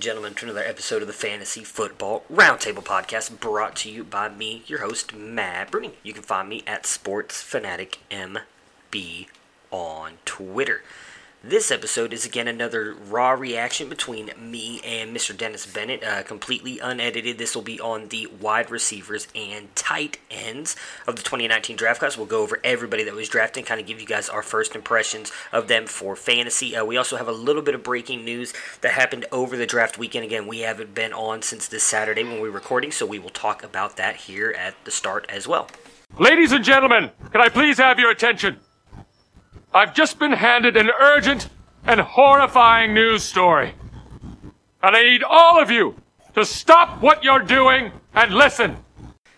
And gentlemen, to another episode of the Fantasy Football Roundtable Podcast, brought to you by me, your host, Matt Bruni. You can find me at Sports Fanatic MB on Twitter. This episode is again another raw reaction between me and Mr. Dennis Bennett, uh, completely unedited. This will be on the wide receivers and tight ends of the 2019 draft class. We'll go over everybody that was drafted, kind of give you guys our first impressions of them for fantasy. Uh, we also have a little bit of breaking news that happened over the draft weekend. Again, we haven't been on since this Saturday when we we're recording, so we will talk about that here at the start as well. Ladies and gentlemen, can I please have your attention? I've just been handed an urgent and horrifying news story. And I need all of you to stop what you're doing and listen.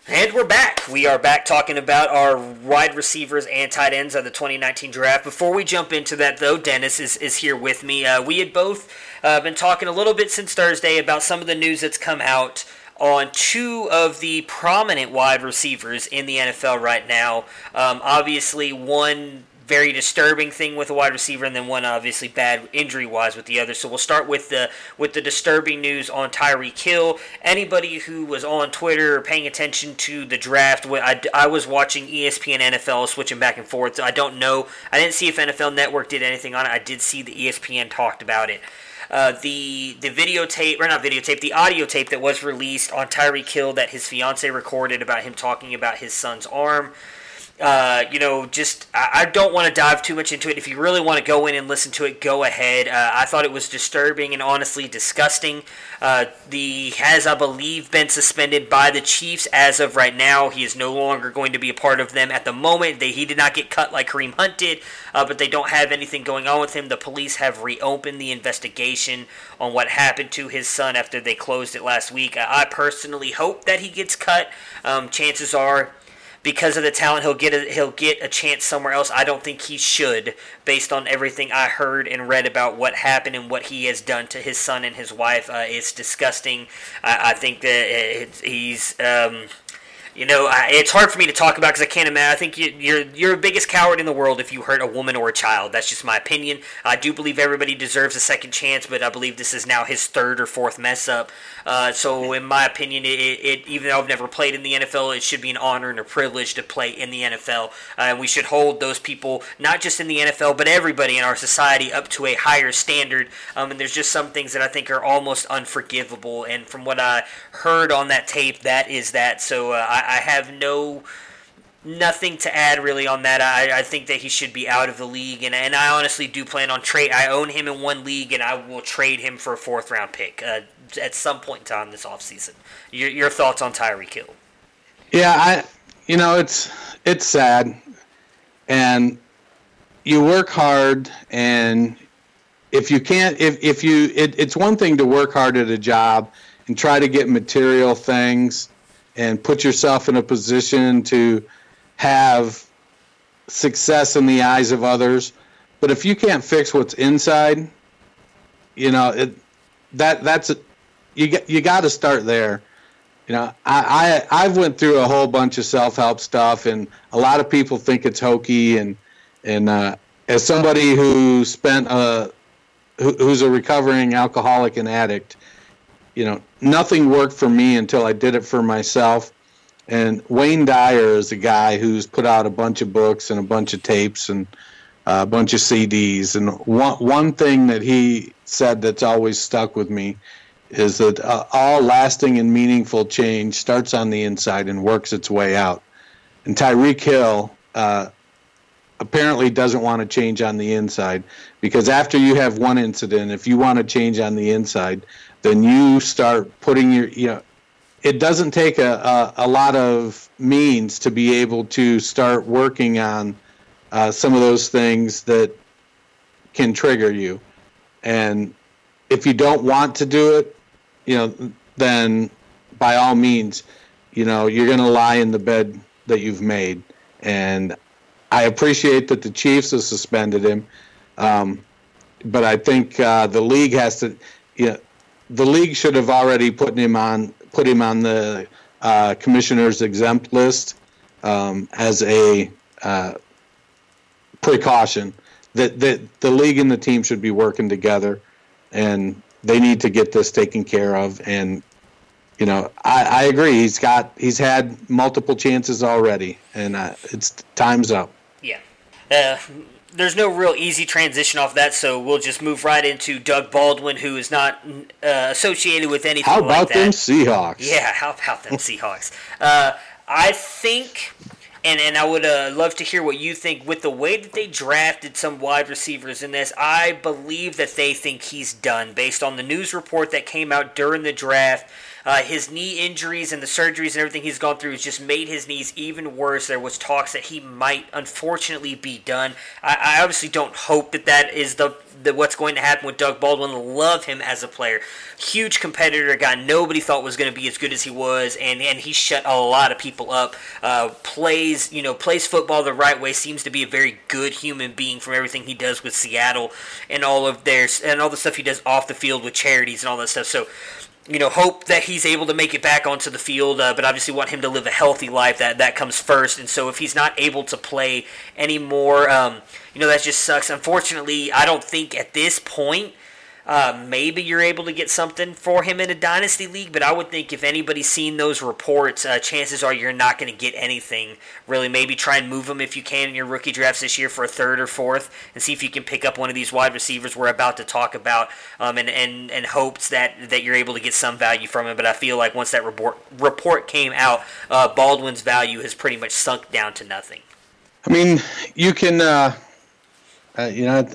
And we're back. We are back talking about our wide receivers and tight ends of the 2019 draft. Before we jump into that, though, Dennis is, is here with me. Uh, we had both uh, been talking a little bit since Thursday about some of the news that's come out on two of the prominent wide receivers in the NFL right now. Um, obviously, one very disturbing thing with a wide receiver, and then one obviously bad injury wise with the other. So we'll start with the with the disturbing news on Tyreek Hill. Anybody who was on Twitter or paying attention to the draft, I, I was watching ESPN NFL switching back and forth. So I don't know. I didn't see if NFL Network did anything on it. I did see the ESPN talked about it. Uh, the the videotape or not videotape, the audio tape that was released on Tyreek Hill that his fiance recorded about him talking about his son's arm. Uh, you know, just I, I don't want to dive too much into it. If you really want to go in and listen to it, go ahead. Uh, I thought it was disturbing and honestly disgusting. Uh, the has I believe been suspended by the Chiefs as of right now. He is no longer going to be a part of them at the moment. They, he did not get cut like Kareem Hunt did, uh, but they don't have anything going on with him. The police have reopened the investigation on what happened to his son after they closed it last week. I personally hope that he gets cut. Um, chances are because of the talent he'll get a, he'll get a chance somewhere else. I don't think he should based on everything I heard and read about what happened and what he has done to his son and his wife. Uh, it's disgusting. I, I think that it's, he's um, you know, I, it's hard for me to talk about because I can't imagine. I think you, you're you're the biggest coward in the world if you hurt a woman or a child. That's just my opinion. I do believe everybody deserves a second chance, but I believe this is now his third or fourth mess up. Uh, so, in my opinion, it, it, even though I've never played in the NFL, it should be an honor and a privilege to play in the NFL. Uh, and we should hold those people, not just in the NFL, but everybody in our society, up to a higher standard. Um, and there's just some things that I think are almost unforgivable. And from what I heard on that tape, that is that. So, uh, I, I have no nothing to add really on that. I, I think that he should be out of the league, and, and I honestly do plan on trade. I own him in one league, and I will trade him for a fourth round pick uh, at some point in time this offseason. Your, your thoughts on Tyreek Hill? Yeah, I you know it's it's sad, and you work hard, and if you can't, if if you, it, it's one thing to work hard at a job and try to get material things and put yourself in a position to have success in the eyes of others. But if you can't fix what's inside, you know it, that that's you you got to start there. You know, I, I I've went through a whole bunch of self help stuff, and a lot of people think it's hokey. And and uh, as somebody who spent a who, who's a recovering alcoholic and addict, you know, nothing worked for me until I did it for myself. And Wayne Dyer is a guy who's put out a bunch of books and a bunch of tapes and a bunch of CDs. And one one thing that he said that's always stuck with me is that uh, all lasting and meaningful change starts on the inside and works its way out. And Tyreek Hill uh, apparently doesn't want to change on the inside because after you have one incident, if you want to change on the inside, then you start putting your you know it doesn't take a, a, a lot of means to be able to start working on uh, some of those things that can trigger you and if you don't want to do it, you know, then by all means, you know, you're going to lie in the bed that you've made. And I appreciate that the Chiefs have suspended him, um, but I think uh, the league has to. You know, the league should have already put him on put him on the uh, commissioner's exempt list um, as a uh, precaution. That that the league and the team should be working together, and they need to get this taken care of. And you know, I, I agree. He's got he's had multiple chances already, and uh, it's time's up. Yeah. Uh, there's no real easy transition off that, so we'll just move right into Doug Baldwin, who is not uh, associated with anything How like about that. them Seahawks? Yeah, how about them Seahawks? Uh, I think, and and I would uh, love to hear what you think with the way that they drafted some wide receivers in this. I believe that they think he's done based on the news report that came out during the draft. Uh, his knee injuries and the surgeries and everything he's gone through has just made his knees even worse. There was talks that he might, unfortunately, be done. I, I obviously don't hope that that is the, the what's going to happen with Doug Baldwin. Love him as a player, huge competitor, guy nobody thought was going to be as good as he was, and and he shut a lot of people up. Uh, plays you know plays football the right way. Seems to be a very good human being from everything he does with Seattle and all of their and all the stuff he does off the field with charities and all that stuff. So you know, hope that he's able to make it back onto the field, uh, but obviously want him to live a healthy life. That that comes first. And so if he's not able to play anymore, um, you know, that just sucks. Unfortunately, I don't think at this point. Uh, maybe you're able to get something for him in a dynasty league, but I would think if anybody's seen those reports, uh, chances are you're not going to get anything. Really, maybe try and move him if you can in your rookie drafts this year for a third or fourth, and see if you can pick up one of these wide receivers we're about to talk about, um, and, and and hopes that that you're able to get some value from him. But I feel like once that report report came out, uh, Baldwin's value has pretty much sunk down to nothing. I mean, you can, uh, uh, you know,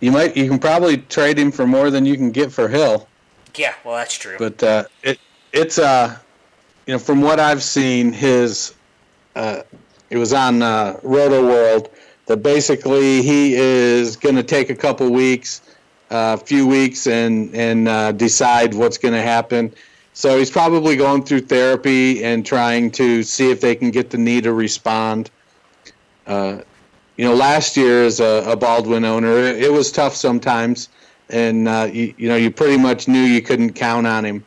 you might, you can probably trade him for more than you can get for Hill. Yeah, well, that's true. But uh, it, it's, uh, you know, from what I've seen, his, uh, it was on uh, Roto World that basically he is going to take a couple weeks, a few weeks, and and uh, decide what's going to happen. So he's probably going through therapy and trying to see if they can get the knee to respond. Uh, you know, last year as a, a Baldwin owner, it, it was tough sometimes, and uh, you, you know you pretty much knew you couldn't count on him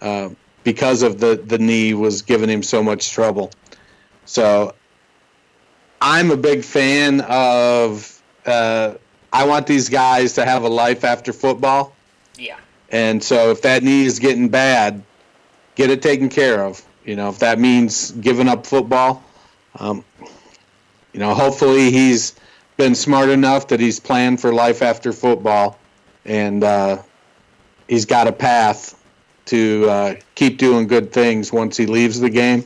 uh, because of the the knee was giving him so much trouble. So I'm a big fan of. Uh, I want these guys to have a life after football, yeah. and so if that knee is getting bad, get it taken care of. You know, if that means giving up football, um, you know, hopefully he's been smart enough that he's planned for life after football, and uh, he's got a path to uh, keep doing good things once he leaves the game.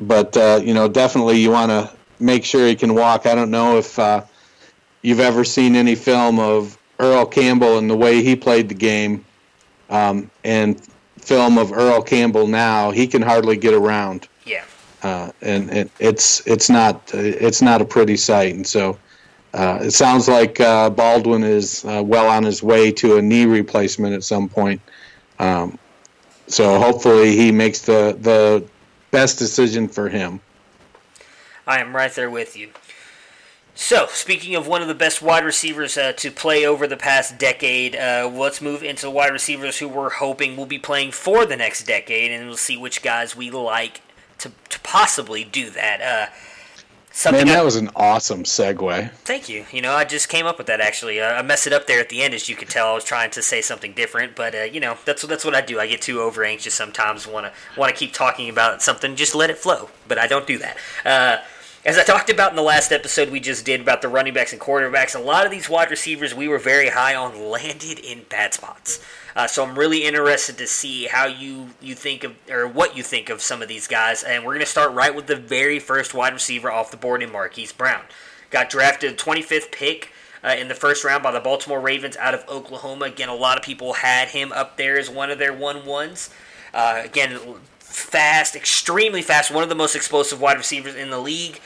But uh, you know, definitely you want to make sure he can walk. I don't know if uh, you've ever seen any film of Earl Campbell and the way he played the game, um, and film of Earl Campbell now. He can hardly get around Yeah. Uh, and, and it's it's not it's not a pretty sight. And so uh, it sounds like uh, Baldwin is uh, well on his way to a knee replacement at some point. Um, so hopefully he makes the the best decision for him. I am right there with you. So, speaking of one of the best wide receivers uh, to play over the past decade, uh, let's move into wide receivers who we're hoping will be playing for the next decade, and we'll see which guys we like to, to possibly do that. Uh, something Man, I- that was an awesome segue. Thank you. You know, I just came up with that actually. Uh, I messed it up there at the end, as you could tell. I was trying to say something different, but uh, you know, that's that's what I do. I get too over anxious sometimes. Want to want to keep talking about something, just let it flow. But I don't do that. Uh, as I talked about in the last episode we just did about the running backs and quarterbacks, a lot of these wide receivers we were very high on landed in bad spots. Uh, so I'm really interested to see how you, you think of or what you think of some of these guys. And we're going to start right with the very first wide receiver off the board in Marquise Brown. Got drafted 25th pick uh, in the first round by the Baltimore Ravens out of Oklahoma. Again, a lot of people had him up there as one of their one ones. Uh, again, fast, extremely fast, one of the most explosive wide receivers in the league.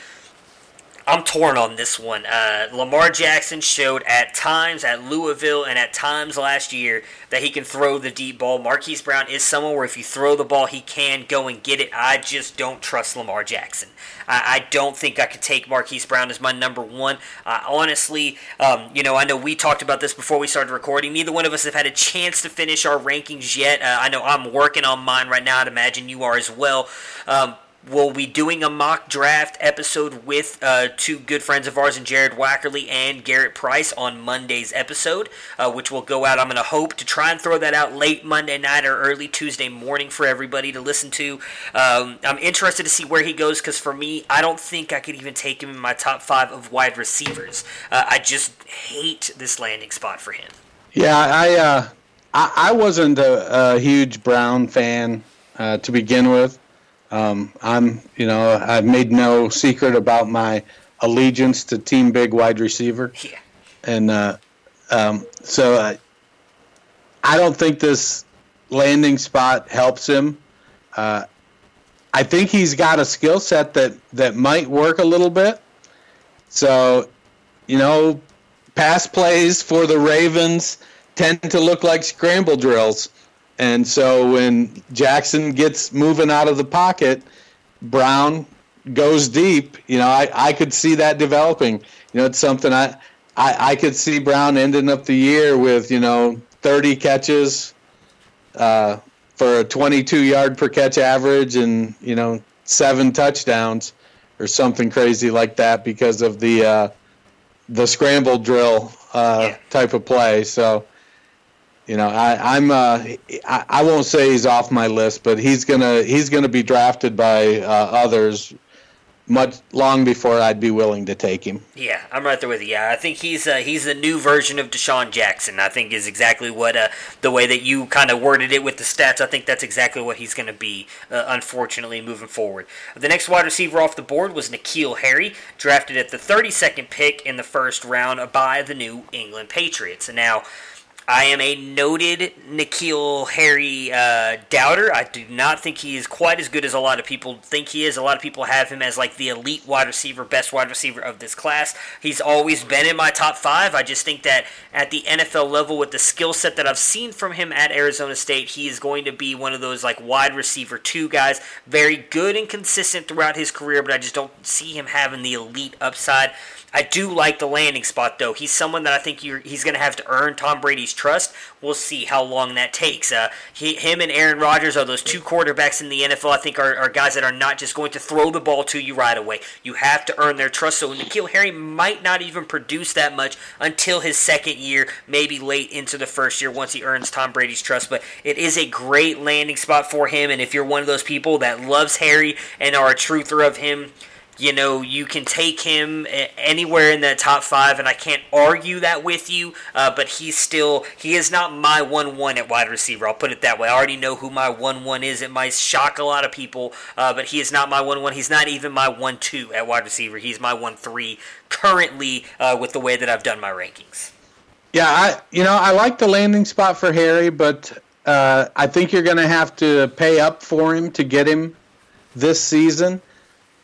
I'm torn on this one. Uh, Lamar Jackson showed at times at Louisville and at times last year that he can throw the deep ball. Marquise Brown is someone where if you throw the ball, he can go and get it. I just don't trust Lamar Jackson. I, I don't think I could take Marquise Brown as my number one. Uh, honestly, um, you know, I know we talked about this before we started recording. Neither one of us have had a chance to finish our rankings yet. Uh, I know I'm working on mine right now. I'd imagine you are as well. Um, we'll be doing a mock draft episode with uh, two good friends of ours, and Jared Wackerly and Garrett Price on Monday's episode, uh, which will go out. I'm going to hope to try and throw that out late Monday night or early Tuesday morning for everybody to listen to. Um, I'm interested to see where he goes because for me, I don't think I could even take him in my top five of wide receivers. Uh, I just hate this landing spot for him. Yeah, I uh, I, I, wasn't a, a, huge Brown fan uh, to begin with. Um, I'm, you know, I've made no secret about my allegiance to Team Big wide receiver. Yeah. And uh, um, so uh, I don't think this landing spot helps him. Uh, I think he's got a skill set that, that might work a little bit. So, you know, pass plays for the Ravens tend to look like scramble drills. And so when Jackson gets moving out of the pocket, Brown goes deep. You know, I, I could see that developing. You know, it's something I, I, I could see Brown ending up the year with, you know, 30 catches uh, for a 22 yard per catch average and, you know, seven touchdowns or something crazy like that because of the, uh, the scramble drill uh, type of play. So, you know, I, I'm uh, I, I won't say he's off my list, but he's gonna he's gonna be drafted by uh, others much long before I'd be willing to take him. Yeah, I'm right there with you. Yeah, I think he's uh, he's the new version of DeSean Jackson. I think is exactly what uh, the way that you kind of worded it with the stats. I think that's exactly what he's going to be. Uh, unfortunately, moving forward, the next wide receiver off the board was N'Keal Harry, drafted at the 32nd pick in the first round by the New England Patriots. And now I am a noted N'Keal Harry uh, doubter. I do not think he is quite as good as a lot of people think he is. A lot of people have him as like the elite wide receiver, best wide receiver of this class. He's always been in my top five. I just think that at the NFL level, with the skill set that I've seen from him at Arizona State, he is going to be one of those like wide receiver two guys. Very good and consistent throughout his career, but I just don't see him having the elite upside. I do like the landing spot, though. He's someone that I think he's going to have to earn Tom Brady's trust. We'll see how long that takes. Uh, he, him and Aaron Rodgers are those two quarterbacks in the NFL. I think are, are, guys that are not just going to throw the ball to you right away. You have to earn their trust. So N'Keal Harry might not even produce that much until his second year, maybe late into the first year once he earns Tom Brady's trust. But it is a great landing spot for him. And if you're one of those people that loves Harry and are a truther of him, you know, you can take him anywhere in the top five, and I can't argue that with you. Uh, but he's still he is not my one one at wide receiver. I'll put it that way. I already know who my one one is. It might shock a lot of people, uh, but he is not my one one. He's not even my one two at wide receiver. He's my one three currently uh, with the way that I've done my rankings. Yeah, I you know I like the landing spot for Harry, but uh, I think you're going to have to pay up for him to get him this season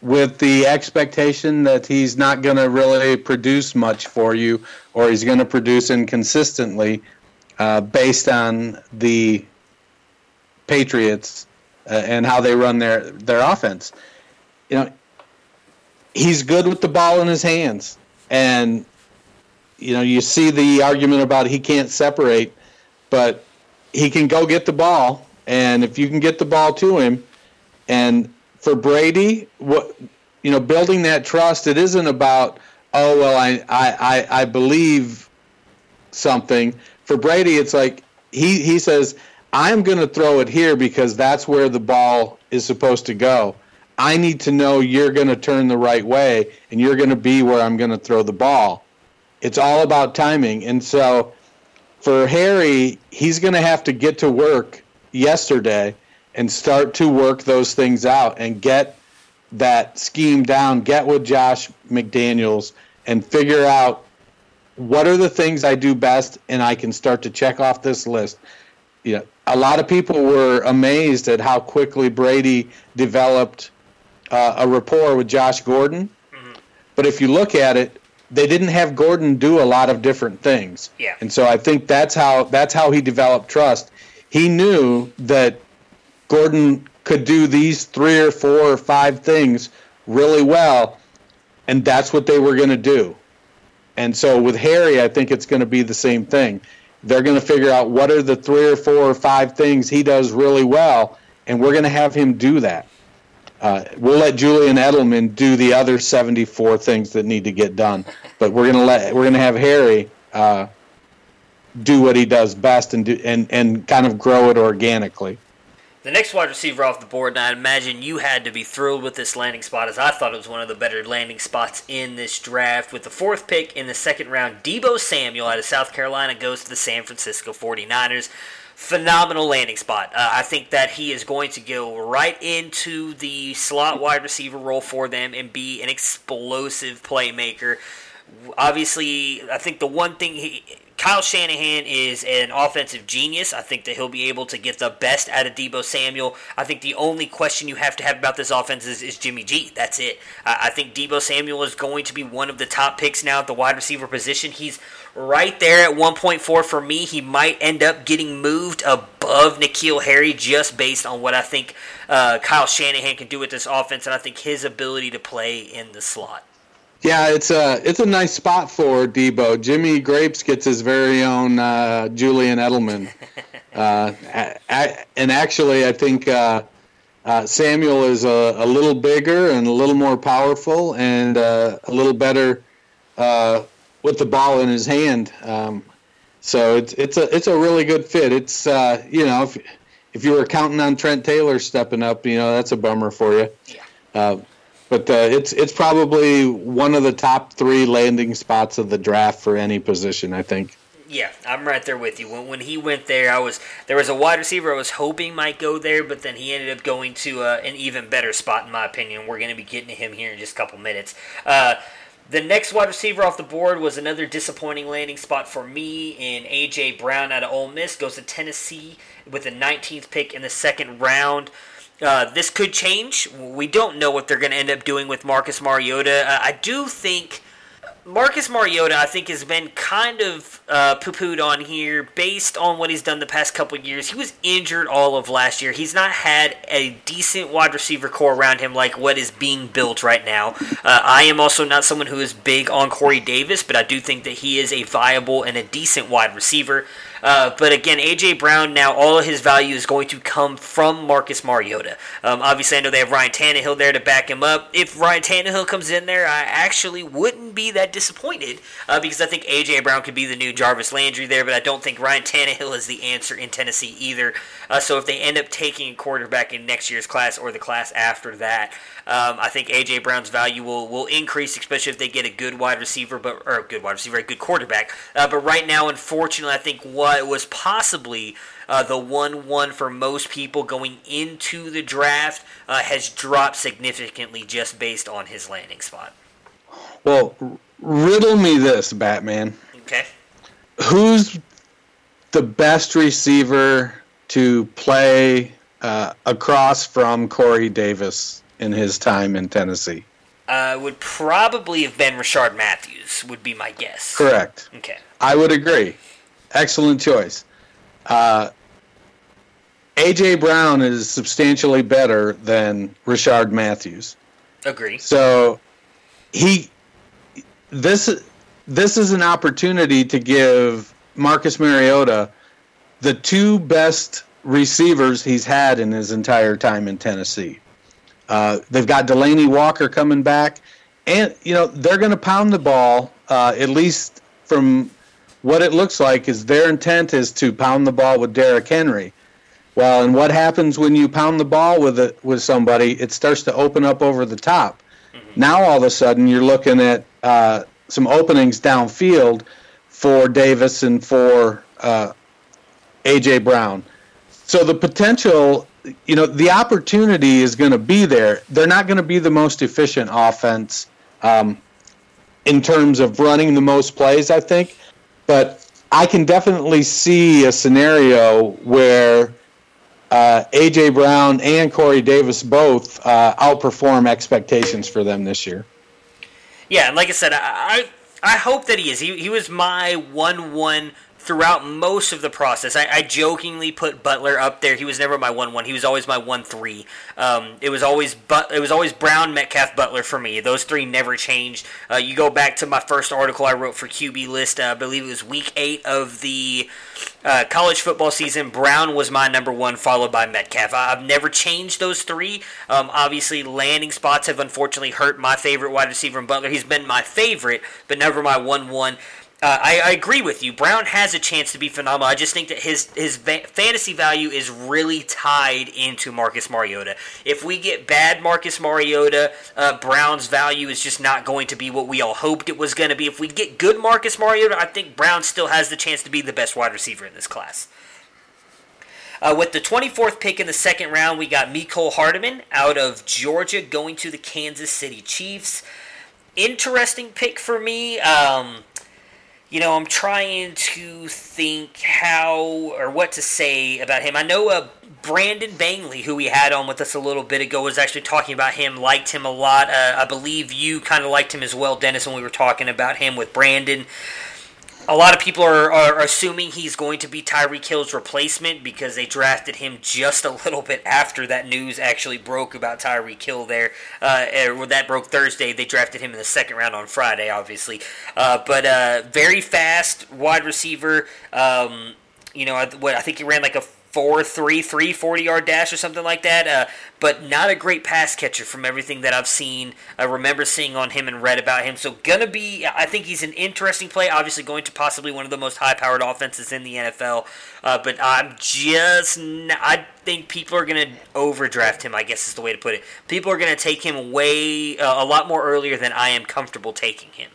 with the expectation that he's not going to really produce much for you or he's going to produce inconsistently uh, based on the Patriots uh, and how they run their, their offense. You know, he's good with the ball in his hands. And, you know, you see the argument about he can't separate, but he can go get the ball. And if you can get the ball to him, and for Brady, what you know, building that trust, it isn't about oh well, I I I, believe something. For Brady, it's like he he says I'm going to throw it here because that's where the ball is supposed to go. I need to know you're going to turn the right way and you're going to be where I'm going to throw the ball. It's all about timing. And so for Harry, he's going to have to get to work yesterday and start to work those things out and get that scheme down, get with Josh McDaniels and figure out what are the things I do best and I can start to check off this list. You know, a lot of people were amazed at how quickly Brady developed uh, a rapport with Josh Gordon. Mm-hmm. But if you look at it, they didn't have Gordon do a lot of different things. Yeah. And so I think that's how that's how he developed trust. He knew that Gordon could do these three or four or five things really well, and that's what they were going to do. And so with Harry, I think it's going to be the same thing. They're going to figure out what are the three or four or five things he does really well, and we're going to have him do that. Uh, we'll let Julian Edelman do the other 74 things that need to get done, but we're going to let we're going to have Harry uh, do what he does best and do and and kind of grow it organically. The next wide receiver off the board, and I imagine you had to be thrilled with this landing spot, as I thought it was one of the better landing spots in this draft. With the fourth pick in the second round, Deebo Samuel out of South Carolina goes to the San Francisco 49ers. Phenomenal landing spot. Uh, I think that he is going to go right into the slot wide receiver role for them and be an explosive playmaker. Obviously, I think the one thing he, Kyle Shanahan is an offensive genius. I think that he'll be able to get the best out of Deebo Samuel. I think the only question you have to have about this offense is, is Jimmy G. That's it. I, I think Deebo Samuel is going to be one of the top picks now at the wide receiver position. He's right there at 1.4 for me. He might end up getting moved above N'Keal Harry just based on what I think uh, Kyle Shanahan can do with this offense, and I think his ability to play in the slot. Yeah, it's a it's a nice spot for Deebo. Jimmy Grapes gets his very own uh, Julian Edelman, uh, and actually, I think uh, uh Samuel is a, a, little bigger and a little more powerful and uh, a little better uh, with the ball in his hand. Um, so it's it's a it's a really good fit. It's you know if if you were counting on Trent Taylor stepping up, you know that's a bummer for you. Yeah but uh, it's it's probably one of the top three landing spots of the draft for any position. I think. Yeah, I'm right there with you. When, when he went there, I was there was a wide receiver I was hoping might go there, but then he ended up going to uh, an even better spot in my opinion. We're going to be getting to him here in just a couple minutes. Uh, the next wide receiver off the board was another disappointing landing spot for me in AJ Brown out of Ole Miss. Goes to Tennessee with the 19th pick in the second round. Uh, this could change. We don't know what they're going to end up doing with Marcus Mariota. Uh, I do think Marcus Mariota, I think, has been kind of uh, poo-pooed on here based on what he's done the past couple years. He was injured all of last year. He's not had a decent wide receiver corps around him like what is being built right now. Uh, I am also not someone who is big on Corey Davis, but I do think that he is a viable and a decent wide receiver. Uh, but again, AJ Brown now all of his value is going to come from Marcus Mariota. Um, obviously, I know they have Ryan Tannehill there to back him up. If Ryan Tannehill comes in there, I actually wouldn't be that disappointed uh, because I think AJ Brown could be the new Jarvis Landry there. But I don't think Ryan Tannehill is the answer in Tennessee either. Uh, so if they end up taking a quarterback in next year's class or the class after that, um, I think AJ Brown's value will, will increase, especially if they get a good wide receiver, but or a good wide receiver, a good quarterback. Uh, but right now, unfortunately, I think what was possibly uh, the one-one for most people going into the draft uh, has dropped significantly just based on his landing spot. Well, riddle me this, Batman. Okay. Who's the best receiver to play uh, across from Corey Davis in his time in Tennessee? Uh, would probably have been Rishard Matthews, would be my guess. Correct. Okay. I would agree. Excellent choice. Uh, AJ Brown is substantially better than Rishard Matthews. Agree. So he this this is an opportunity to give Marcus Mariota the two best receivers he's had in his entire time in Tennessee. Uh, they've got Delanie Walker coming back, and you know they're going to pound the ball. Uh, at least from what it looks like, is their intent is to pound the ball with Derrick Henry. Well, and what happens when you pound the ball with it with somebody? It starts to open up over the top. Mm-hmm. Now all of a sudden you're looking at uh, some openings downfield for Davis and for uh, AJ Brown. So the potential you know the opportunity is going to be there. They're not going to be the most efficient offense um, in terms of running the most plays, I think, but I can definitely see a scenario where uh, AJ Brown and Corey Davis both uh, outperform expectations for them this year. Yeah, and like I said, I I, hope that he is. He, he was my one one throughout most of the process. I, I, jokingly put Butler up there. He was never my one one. He was always my one three. Um, it was always but it was always Brown, Metcalf, Butler for me. Those three never changed. Uh, you go back to my first article I wrote for QB List. Uh, I believe it was week eight of the uh, college football season. Brown was my number one, followed by Metcalf. I, have never changed those three. Um, obviously, landing spots have unfortunately hurt my favorite wide receiver in Butler. He's been my favorite, but never my one one. Uh, I, I, agree with you. Brown has a chance to be phenomenal. I just think that his his va- fantasy value is really tied into Marcus Mariota. If we get bad Marcus Mariota, uh, Brown's value is just not going to be what we all hoped it was going to be. If we get good Marcus Mariota, I think Brown still has the chance to be the best wide receiver in this class. Uh, with the 24th pick in the second round, we got Mecole Hardman out of Georgia going to the Kansas City Chiefs. Interesting pick for me. Um, you know, I'm trying to think how or what to say about him. I know uh, Brandon Bangley, who we had on with us a little bit ago, was actually talking about him, liked him a lot. Uh, I believe you kind of liked him as well, Dennis, when we were talking about him with Brandon a lot of people are, are assuming he's going to be Tyreek Hill's replacement because they drafted him just a little bit after that news actually broke about Tyreek Hill there. Uh, er, that broke Thursday. They drafted him in the second round on Friday, obviously. Uh, but uh, very fast wide receiver. Um, you know, what I think he ran like a four three three 40 yard dash or something like that. Uh, but not a great pass catcher from everything that I've seen. I remember seeing on him and read about him. So gonna be, I think he's an interesting play. Obviously, going to possibly one of the most high powered offenses in the NFL. Uh, but I'm just, I think people are gonna overdraft him. I guess is the way to put it. People are gonna take him way uh, a lot more earlier than I am comfortable taking him.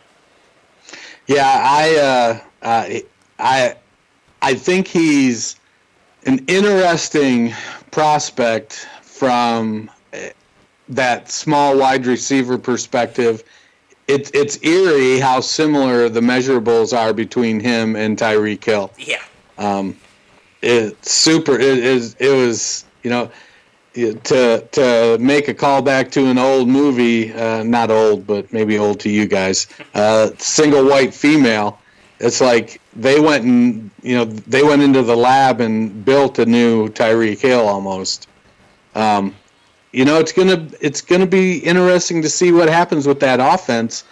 Yeah, I, uh, I, I think he's an interesting prospect from eh, that small wide receiver perspective. It's it's eerie how similar the measurables are between him and Tyreek Hill. Yeah. Um, it's super. It is. It was. You know, to to make a callback to an old movie, uh, not old, but maybe old to you guys. Uh, single white female. It's like they went and you know they went into the lab and built a new Tyreek Hill almost. Um, you know it's gonna it's gonna be interesting to see what happens with that offense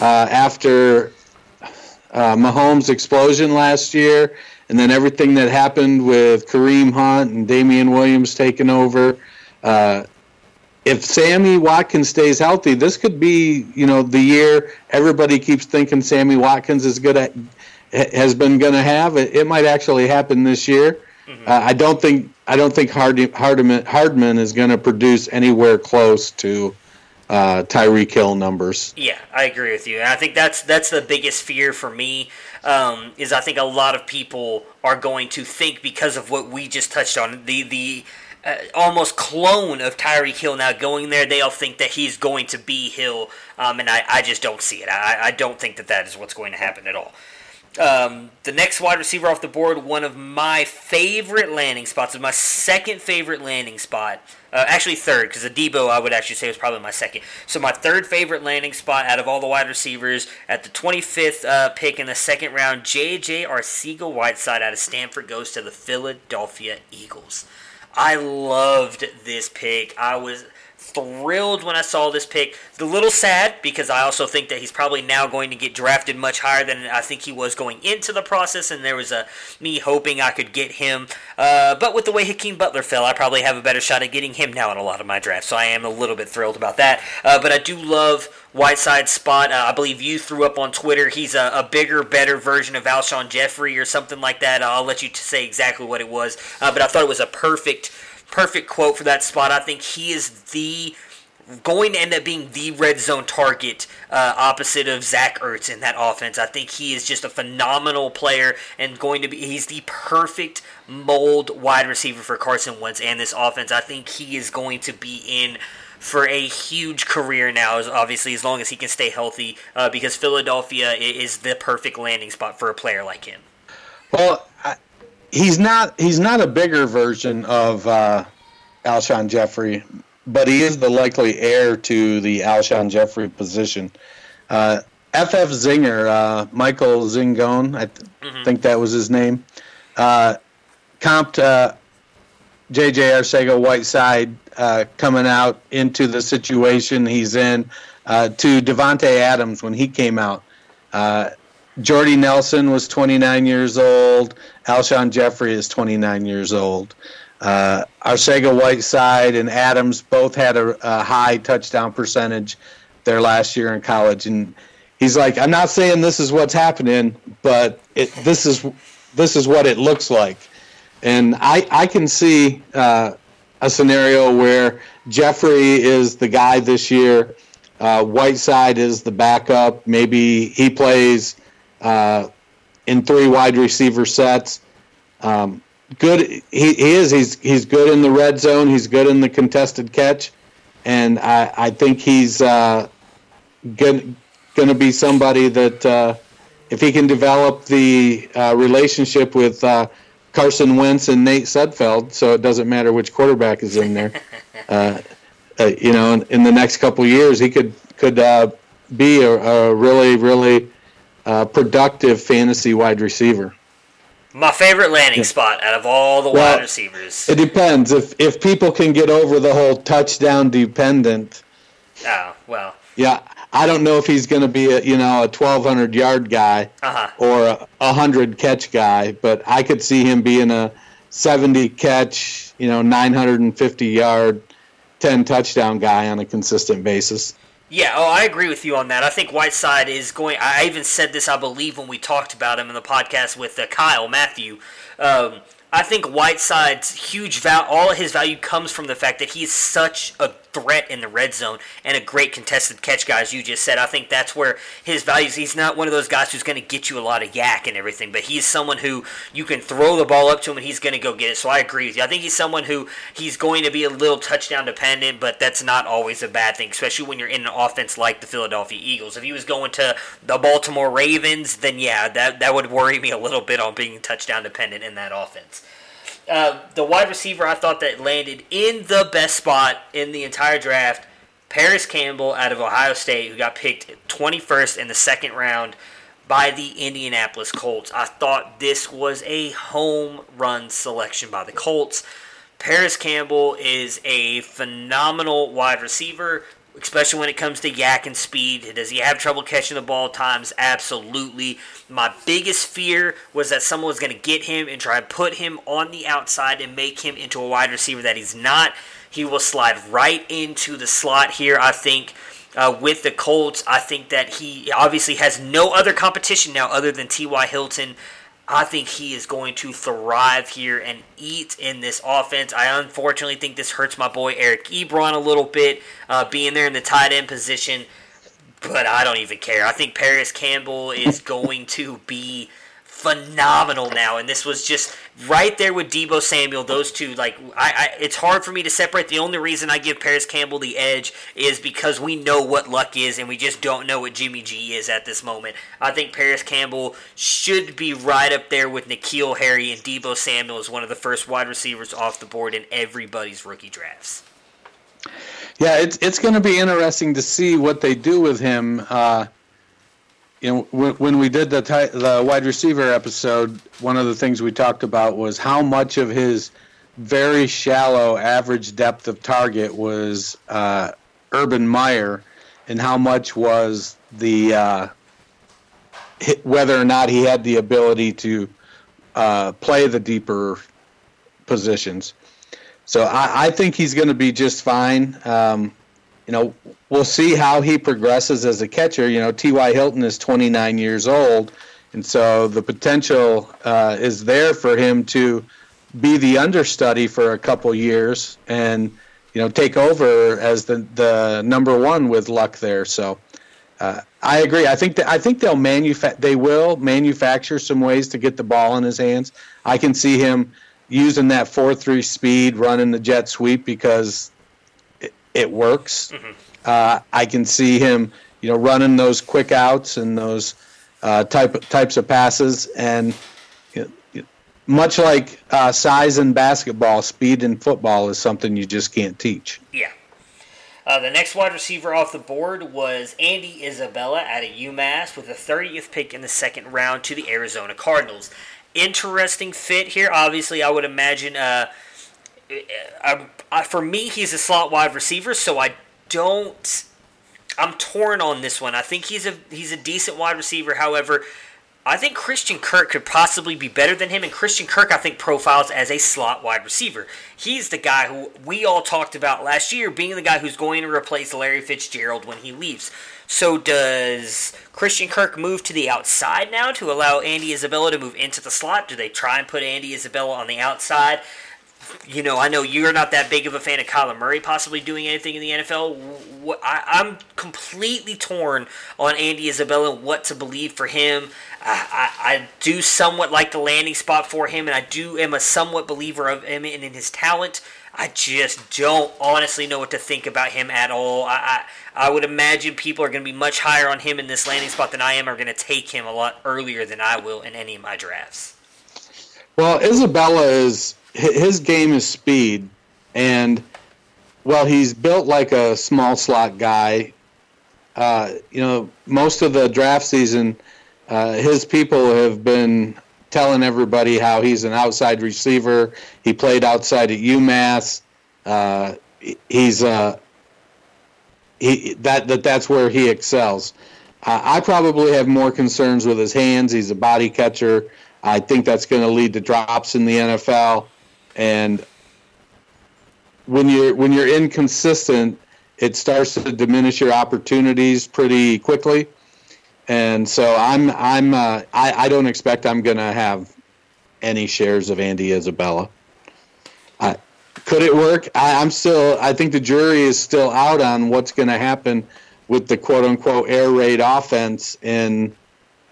uh, after uh, Mahomes' explosion last year, and then everything that happened with Kareem Hunt and Damien Williams taking over. Uh, if Sammy Watkins stays healthy, this could be you know the year everybody keeps thinking Sammy Watkins is good at has been going to have. It, it, might actually happen this year. Mm-hmm. Uh, I don't think I don't think Hard, Hardman, Hardman is going to produce anywhere close to uh, Tyreek Hill numbers. Yeah, I agree with you, and I think that's that's the biggest fear for me. Um, is I think a lot of people are going to think because of what we just touched on the the uh, almost clone of Tyreek Hill now going there. They'll think that he's going to be Hill, um, and I, I just don't see it. I, I don't think that that is what's going to happen at all. Um, the next wide receiver off the board, one of my favorite landing spots, my second favorite landing spot. Uh, actually, third, because Adebo I would actually say was probably my second. So my third favorite landing spot out of all the wide receivers at the 25th uh, pick in the second round, J.J. Arcega-Whiteside out of Stanford goes to the Philadelphia Eagles. I loved this pick. I was thrilled when I saw this pick. A little sad because I also think that he's probably now going to get drafted much higher than I think he was going into the process, and there was a me hoping I could get him. Uh, but with the way Hakeem Butler fell, I probably have a better shot at getting him now in a lot of my drafts. So I am a little bit thrilled about that. Uh, but I do love Whiteside spot. Uh, I believe you threw up on Twitter. He's a, a, bigger, better version of Alshon Jeffery or something like that. I'll let you say exactly what it was. Uh, but I thought it was a perfect perfect quote for that spot. I think he is the going to end up being the red zone target uh, opposite of Zach Ertz in that offense. I think he is just a phenomenal player and going to be he's the perfect mold wide receiver for Carson Wentz and this offense. I think he is going to be in for a huge career now, obviously, as long as he can stay healthy, uh, because Philadelphia is the perfect landing spot for a player like him. Well, he's not he's not a bigger version of uh, Alshon Jeffery, but he is the likely heir to the Alshon Jeffery position. Uh, FF Zinger, uh, Michael Zingone, I th- think that was his name, uh, comped uh, JJ Arcega Whiteside uh, coming out into the situation he's in uh, to Davante Adams when he came out. Jordy Nelson was 29 years old. Alshon Jeffery is 29 years old. Uh, Arcega Whiteside and Adams both had a, a high touchdown percentage their last year in college, and he's like, I'm not saying this is what's happening, but it, this is this is what it looks like. And I, I can see uh, a scenario where Jeffery is the guy this year. Uh, Whiteside is the backup. Maybe he plays uh, in three wide receiver sets. Um, good. He, he is. He's he's good in the red zone. He's good in the contested catch, and I, I think he's uh, going to be somebody that uh, if he can develop the uh, relationship with uh, Carson Wentz and Nate Sudfeld, so it doesn't matter which quarterback is in there. uh, uh, you know, in, in, the next couple years, he could could uh, be a, a, really really uh, productive fantasy wide receiver. My favorite landing yeah. spot out of all the well, wide receivers. It depends if if people can get over the whole touchdown dependent. Oh well. Yeah, I don't know if he's going to be a you know a 1200 yard guy uh-huh. or a 100 catch guy, but I could see him being a 70 catch, you know, 950 yard, 10 touchdown guy on a consistent basis. Yeah, oh, I agree with you on that. I think Whiteside is going. I even said this, I believe, when we talked about him in the podcast with uh, Kyle Matthew. Um, I think Whiteside's huge value, all of his value comes from the fact that he's such a threat in the red zone and a great contested catch guy, as you just said. I think that's where his values. He's not one of those guys who's going to get you a lot of YAC and everything, but he's someone who you can throw the ball up to him and he's going to go get it. So I agree with you. I think he's someone who he's going to be a little touchdown dependent, but that's not always a bad thing, especially when you're in an offense like the Philadelphia Eagles. If he was going to the Baltimore Ravens, then yeah, that that would worry me a little bit on being touchdown dependent in that offense. Uh, the wide receiver I thought that landed in the best spot in the entire draft, Parris Campbell out of Ohio State, who got picked 21st in the second round by the Indianapolis Colts. I thought this was a home run selection by the Colts. Parris Campbell is a phenomenal wide receiver especially when it comes to YAC and speed. Does he have trouble catching the ball times? Absolutely. My biggest fear was that someone was going to get him and try to put him on the outside and make him into a wide receiver that he's not. He will slide right into the slot here, I think. Uh, with the Colts, I think that he obviously has no other competition now other than T.Y. Hilton. I think he is going to thrive here and eat in this offense. I unfortunately think this hurts my boy Eric Ebron a little bit, uh, being there in the tight end position, but I don't even care. I think Parris Campbell is going to be phenomenal now, and this was just right there with Deebo Samuel. Those two, like, I, I, it's hard for me to separate. The only reason I give Parris Campbell the edge is because we know what luck is, and we just don't know what Jimmy G is at this moment. I think Parris Campbell should be right up there with N'Keal Harry and Deebo Samuel as one of the first wide receivers off the board in everybody's rookie drafts. Yeah, it's it's going to be interesting to see what they do with him. Uh, you know, when, we did the the wide receiver episode, one of the things we talked about was how much of his very shallow average depth of target was uh, Urban Meyer, and how much was the uh, whether or not he had the ability to uh, play the deeper positions. So I, I think he's going to be just fine. Um, you know, we'll see how he progresses as a catcher. You know, T.Y. Hilton is 29 years old, and so the potential uh, is there for him to be the understudy for a couple years and you know take over as the the number one with luck there. So. Uh, I agree. I think that I think they'll manufa- They will manufacture some ways to get the ball in his hands. I can see him using that four three speed, running the jet sweep because it works. Mm-hmm. Uh, I can see him, you know, running those quick outs and those uh, type types of passes, and you know, much like uh, size in basketball, speed in football is something you just can't teach. Yeah. Uh, the next wide receiver off the board was Andy Isabella out of UMass with the 30th pick in the second round to the Arizona Cardinals. Interesting fit here. Obviously, I would imagine. Uh, for me, he's a slot wide receiver, so I don't. I'm torn on this one. I think he's a he's a decent wide receiver. However, I think Christian Kirk could possibly be better than him, and Christian Kirk, I think, profiles as a slot wide receiver. He's the guy who we all talked about last year being the guy who's going to replace Larry Fitzgerald when he leaves. So, does Christian Kirk move to the outside now to allow Andy Isabella to move into the slot? Do they try and put Andy Isabella on the outside? You know, I know you're not that big of a fan of Kyler Murray possibly doing anything in the NFL. I, am completely torn on Andy Isabella what to believe for him. I, I, I, do somewhat like the landing spot for him, and I do am a somewhat believer of him and in his talent. I just don't honestly know what to think about him at all. I, I, I would imagine people are going to be much higher on him in this landing spot than I am, are going to take him a lot earlier than I will in any of my drafts. Well, Isabella is his game is speed, and well, he's built like a small slot guy. Uh, you know, most of the draft season, uh, his people have been telling everybody how he's an outside receiver. He played outside at UMass. Uh, he's uh, he that that that's where he excels. I probably have more concerns with his hands. He's a body catcher. I think that's going to lead to drops in the NFL and when you're when you're inconsistent, it starts to diminish your opportunities pretty quickly. And so I'm I'm uh, I, I don't expect I'm to have any shares of Andy Isabella. I, could it work? I, I'm still I think the jury is still out on what's to happen with the quote unquote air raid offense in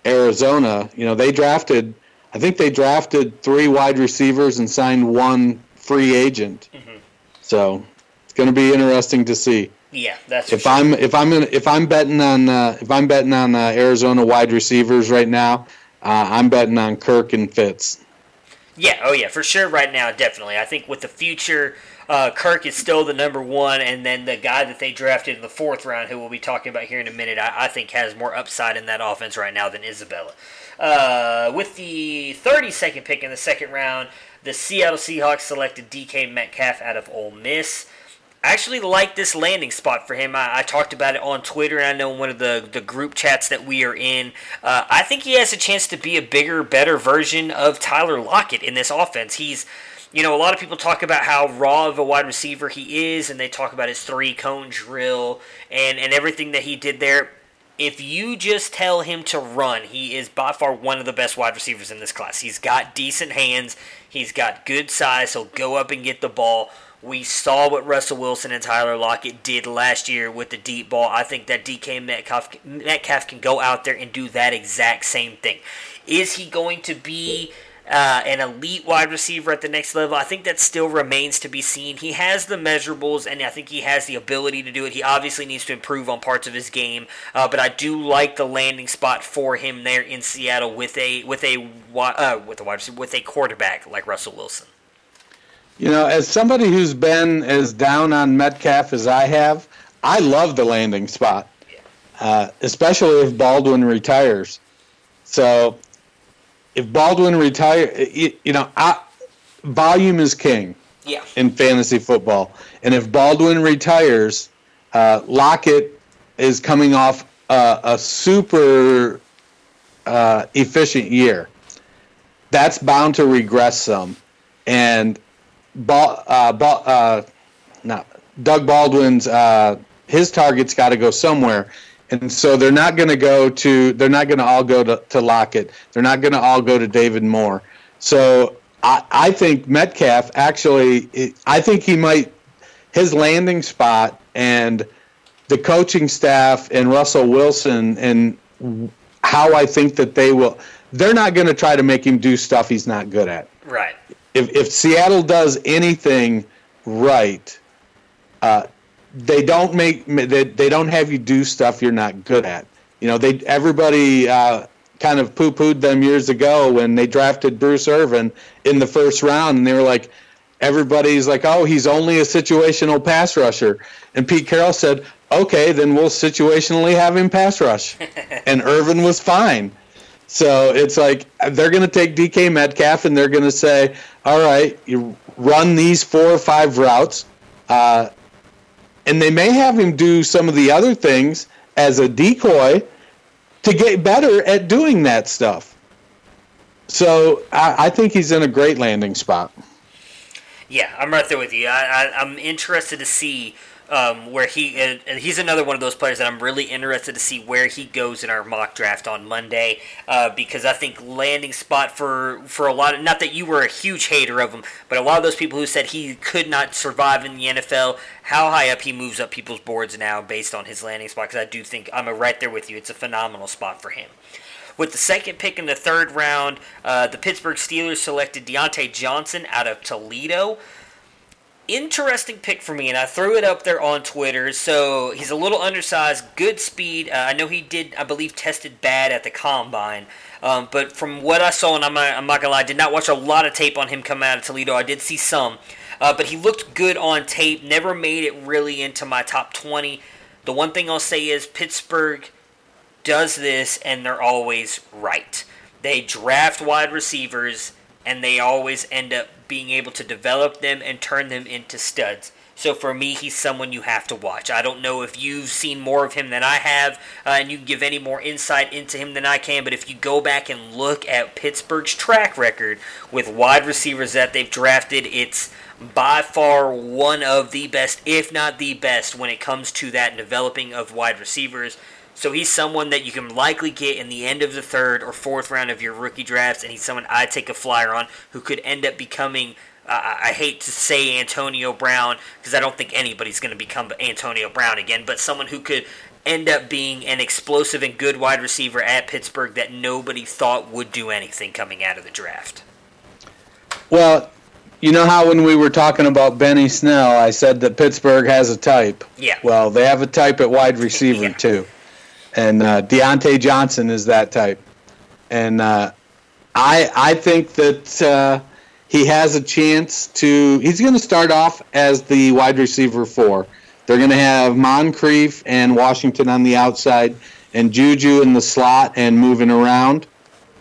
Arizona. You know they drafted I think they drafted three wide receivers and signed one free agent. Mm-hmm. So it's going to be interesting to see. Yeah, that's if sure. I'm if I'm in, if I'm betting on uh, if I'm betting on uh, Arizona wide receivers right now, uh, I'm betting on Kirk and Fitz. Yeah, oh yeah, for sure. Right now, definitely. I think with the future, uh, Kirk is still the number one, and then the guy that they drafted in the fourth round, who we'll be talking about here in a minute, I, I think has more upside in that offense right now than Isabella. Uh, with the 32nd pick in the second round, the Seattle Seahawks selected DK Metcalf out of Ole Miss. I actually like this landing spot for him. I, I, talked about it on Twitter, and I know one of the, the group chats that we are in. Uh, I think he has a chance to be a bigger, better version of Tyler Lockett in this offense. He's, you know, a lot of people talk about how raw of a wide receiver he is, and they talk about his three cone drill and, and everything that he did there if you just tell him to run, he is by far one of the best wide receivers in this class. He's got decent hands, he's got good size, he'll go up and get the ball. We saw what Russell Wilson and Tyler Lockett did last year with the deep ball. I think that DK Metcalf, Metcalf can go out there and do that exact same thing. Is he going to be uh, an elite wide receiver at the next level. I think that still remains to be seen. He has the measurables, and I think he has the ability to do it. He obviously needs to improve on parts of his game, uh, but I do like the landing spot for him there in Seattle with a with a uh, with a wide receiver, with a quarterback like Russell Wilson. You know, as somebody who's been as down on Metcalf as I have, I love the landing spot, uh, especially if Baldwin retires. So if Baldwin retire, you, you know, I, volume is king. Yeah. In fantasy football, and if Baldwin retires, uh, Lockett is coming off uh, a super uh, efficient year. That's bound to regress some, and Ball, uh, Ball, uh, not Doug Baldwin's uh, his target's got to go somewhere and so they're not going to go to they're not going to all go to, to Lockett. They're not going to all go to David Moore. So I, I think Metcalf actually I think he might his landing spot and the coaching staff and Russell Wilson and how I think that they will they're not going to try to make him do stuff he's not good at. Right. If if Seattle does anything right, uh, they don't make they, they don't have you do stuff you're not good at. You know, they everybody uh, kind of poo pooed them years ago when they drafted Bruce Irvin in the first round, and they were like, everybody's like, "Oh, he's only a situational pass rusher," and Pete Carroll said, "Okay, then we'll situationally have him pass rush," and Irvin was fine. So it's like they're going to take DK Metcalf and they're going to say, "All right, you run these four or five routes," uh, and they may have him do some of the other things as a decoy to get better at doing that stuff. So I, I think he's in a great landing spot. Yeah, I'm right there with you. I, I, I'm interested to see um, where he and, and he's another one of those players that I'm really interested to see where he goes in our mock draft on Monday uh, because I think landing spot for for a lot of not that you were a huge hater of him, but a lot of those people who said he could not survive in the NFL, how high up he moves up people's boards now based on his landing spot. Because I do think I'm right there with you. It's a phenomenal spot for him. With the second pick in the third round, uh, the Pittsburgh Steelers selected Diontae Johnson out of Toledo interesting pick for me, and I threw it up there on Twitter. So he's a little undersized, good speed. Uh, I know he did, I believe, tested bad at the combine. Um, but from what I saw, and I'm I'm not gonna lie, I did not watch a lot of tape on him coming out of Toledo. I did see some, uh, but he looked good on tape. Never made it really into my top 20. The one thing I'll say is Pittsburgh does this, and they're always right. They draft wide receivers, and they always end up being able to develop them and turn them into studs. So for me, he's someone you have to watch. I don't know if you've seen more of him than I have, uh, and you can give any more insight into him than I can. But if you go back and look at Pittsburgh's track record with wide receivers that they've drafted, it's by far one of the best, if not the best, when it comes to that developing of wide receivers. So he's someone that you can likely get in the end of the third or fourth round of your rookie drafts, and he's someone I take a flyer on who could end up becoming. Uh, I hate to say Antonio Brown because I don't think anybody's going to become Antonio Brown again, but someone who could end up being an explosive and good wide receiver at Pittsburgh that nobody thought would do anything coming out of the draft. Well, you know how when we were talking about Benny Snell, I said that Pittsburgh has a type. Yeah. Well, they have a type at wide receiver Yeah. too, and uh, Diontae Johnson is that type, and uh, I I think that uh, he has a chance to. He's going to start off as the wide receiver four. They're going to have Moncrief and Washington on the outside, and Juju in the slot and moving around,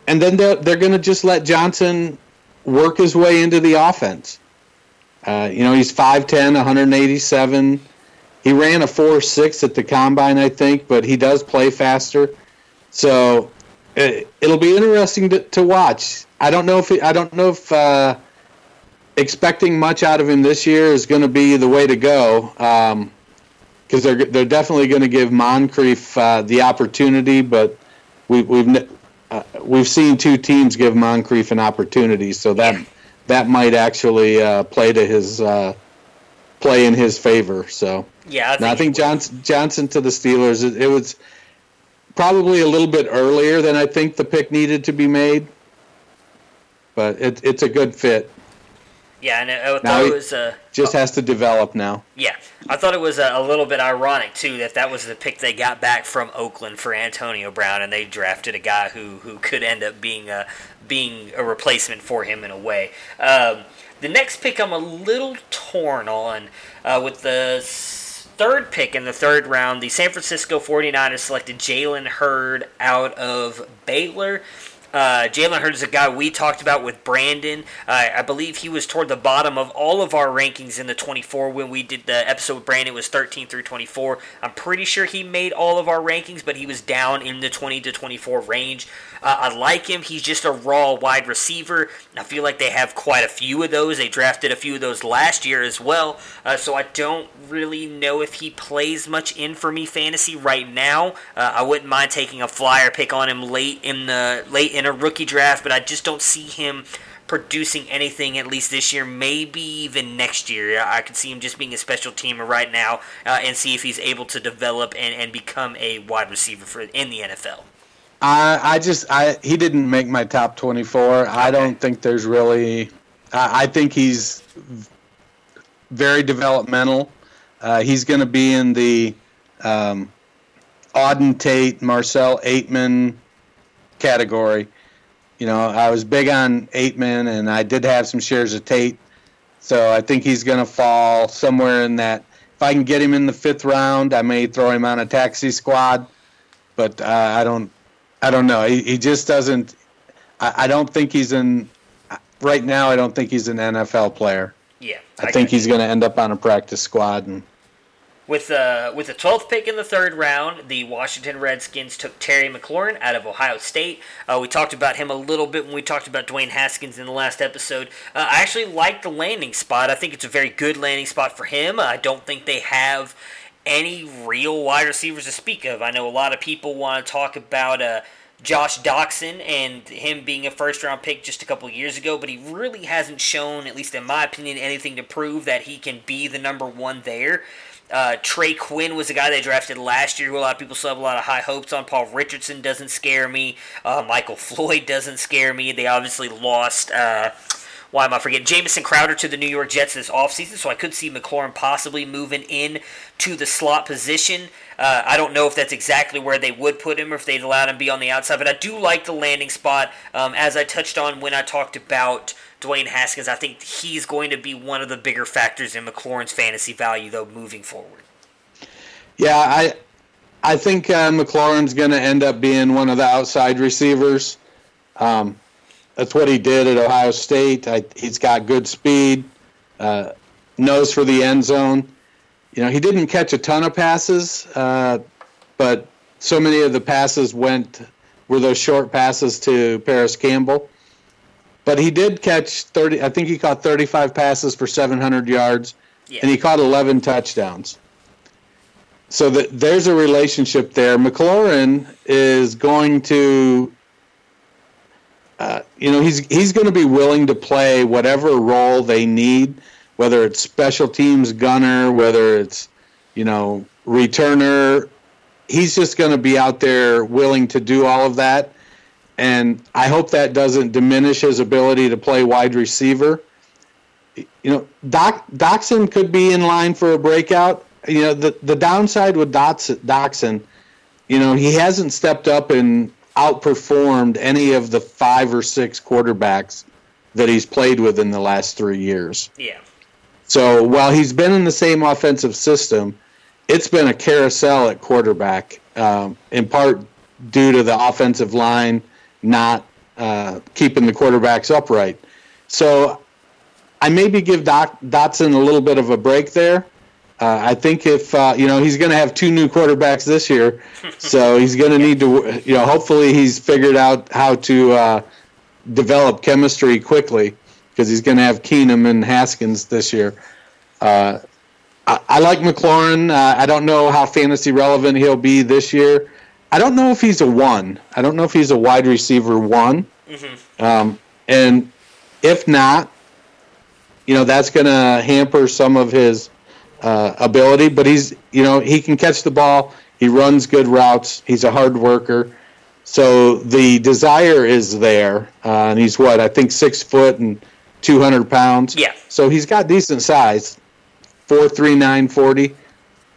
and then they're, they're going to just let Johnson work his way into the offense. Uh, you know, he's 5'10", 187. He ran a four six at the combine, I think, but he does play faster. So it, it'll be interesting to, to watch. I don't know if he, I don't know if uh, expecting much out of him this year is going to be the way to go. because they're they're definitely going to give Moncrief uh, the opportunity, but we, we've uh, we've seen two teams give Moncrief an opportunity, so that that might actually uh, play to his uh, play in his favor. So Yeah, I think, no, I think Johnson Johnson to the Steelers. It, it was probably a little bit earlier than I think the pick needed to be made, but it, it's a good fit. Yeah, and I, thought it was. Uh, Just has to develop now. Yeah, I thought it was a, a little bit ironic too that that was the pick they got back from Oakland for Antonio Brown, and they drafted a guy who, who could end up being a being a replacement for him in a way. Um, the next pick I'm a little torn on uh, with the third pick in the third round. The San Francisco 49ers selected Jalen Hurd out of Baylor. Uh, Jalen Hurd is a guy we talked about with Brandon. Uh, I believe he was toward the bottom of all of our rankings in the 24 when we did the episode with Brandon. It was 13 through 24. I'm pretty sure he made all of our rankings, but he was down in the 20 to 24 range. Uh, I like him. He's just a raw wide receiver. I feel like they have quite a few of those. They drafted a few of those last year as well. Uh, so I don't really know if he plays much in for me fantasy right now. Uh, I wouldn't mind taking a flyer pick on him late in the late in a rookie draft, but I just don't see him producing anything at least this year, maybe even next year. I could see him just being a special teamer right now uh, and see if he's able to develop and, and become a wide receiver for in the NFL. I I just I he didn't make my top twenty four. I don't think there's really. I, I think he's very developmental. Uh, he's going to be in the um, Auden Tate, Marcell Ateman category. You know, I was big on Ateman, and I did have some shares of Tate. So I think he's going to fall somewhere in that. If I can get him in the fifth round, I may throw him on a taxi squad. But uh, I don't, I don't know. He, he just doesn't. I, I don't think he's in. Right now, I don't think he's an NFL player. Yeah, I, think he's going to end up on a practice squad and With uh, with the 12th pick in the third round, the Washington Redskins took Terry McLaurin out of Ohio State. Uh, we talked about him a little bit when we talked about Dwayne Haskins in the last episode. Uh, I actually like the landing spot. I think it's a very good landing spot for him. I don't think they have any real wide receivers to speak of. I know a lot of people want to talk about uh, Josh Doctson and him being a first round pick just a couple years ago, but he really hasn't shown, at least in my opinion, anything to prove that he can be the number one there. Uh, Trey Quinn was a guy they drafted last year who a lot of people still have a lot of high hopes on. Paul Richardson doesn't scare me. Uh, Michael Floyd doesn't scare me. They obviously lost. Uh, why am I forgetting? Jamison Crowder to the New York Jets this offseason, so I could see McLaurin possibly moving in to the slot position. Uh, I don't know if that's exactly where they would put him or if they'd allow him to be on the outside, but I do like the landing spot. Um, as I touched on when I talked about Dwayne Haskins, I think he's going to be one of the bigger factors in McLaurin's fantasy value, though, moving forward. Yeah, I I think uh, McLaurin's going to end up being one of the outside receivers. Um, that's what he did at Ohio State. I, he's got good speed, uh, for the end zone. You know, he didn't catch a ton of passes, uh, but so many of the passes went were those short passes to Parris Campbell. But he did catch 30. I think he caught 35 passes for 700 yards, Yeah. and he caught 11 touchdowns. So that there's a relationship there. McLaurin is going to, uh, you know, he's he's going to be willing to play whatever role they need, whether it's special teams gunner, whether it's, you know, returner. He's just going to be out there willing to do all of that, and I hope that doesn't diminish his ability to play wide receiver. You know, Doc Doctson could be in line for a breakout. You know, the the downside with Dots, Doctson, you know, he hasn't stepped up and outperformed any of the five or six quarterbacks that he's played with in the last three years. Yeah. So while he's been in the same offensive system, it's been a carousel at quarterback, um, in part due to the offensive line not uh, keeping the quarterbacks upright. So I maybe give Doc, Doctson a little bit of a break there. Uh, I think if uh, you know he's going to have two new quarterbacks this year, so he's going to need to you know hopefully he's figured out how to uh, develop chemistry quickly because he's going to have Keenum and Haskins this year. Uh, I, I like McLaurin. Uh, I don't know how fantasy relevant he'll be this year. I don't know if he's a one. I don't know if he's a wide receiver one. Um, and if not, you know that's going to hamper some of his uh, ability. But he's, you know, he can catch the ball. He runs good routes. He's a hard worker. So the desire is there, uh, and he's what I think six foot and two hundred pounds. Yeah. So he's got decent size, four three nine forty.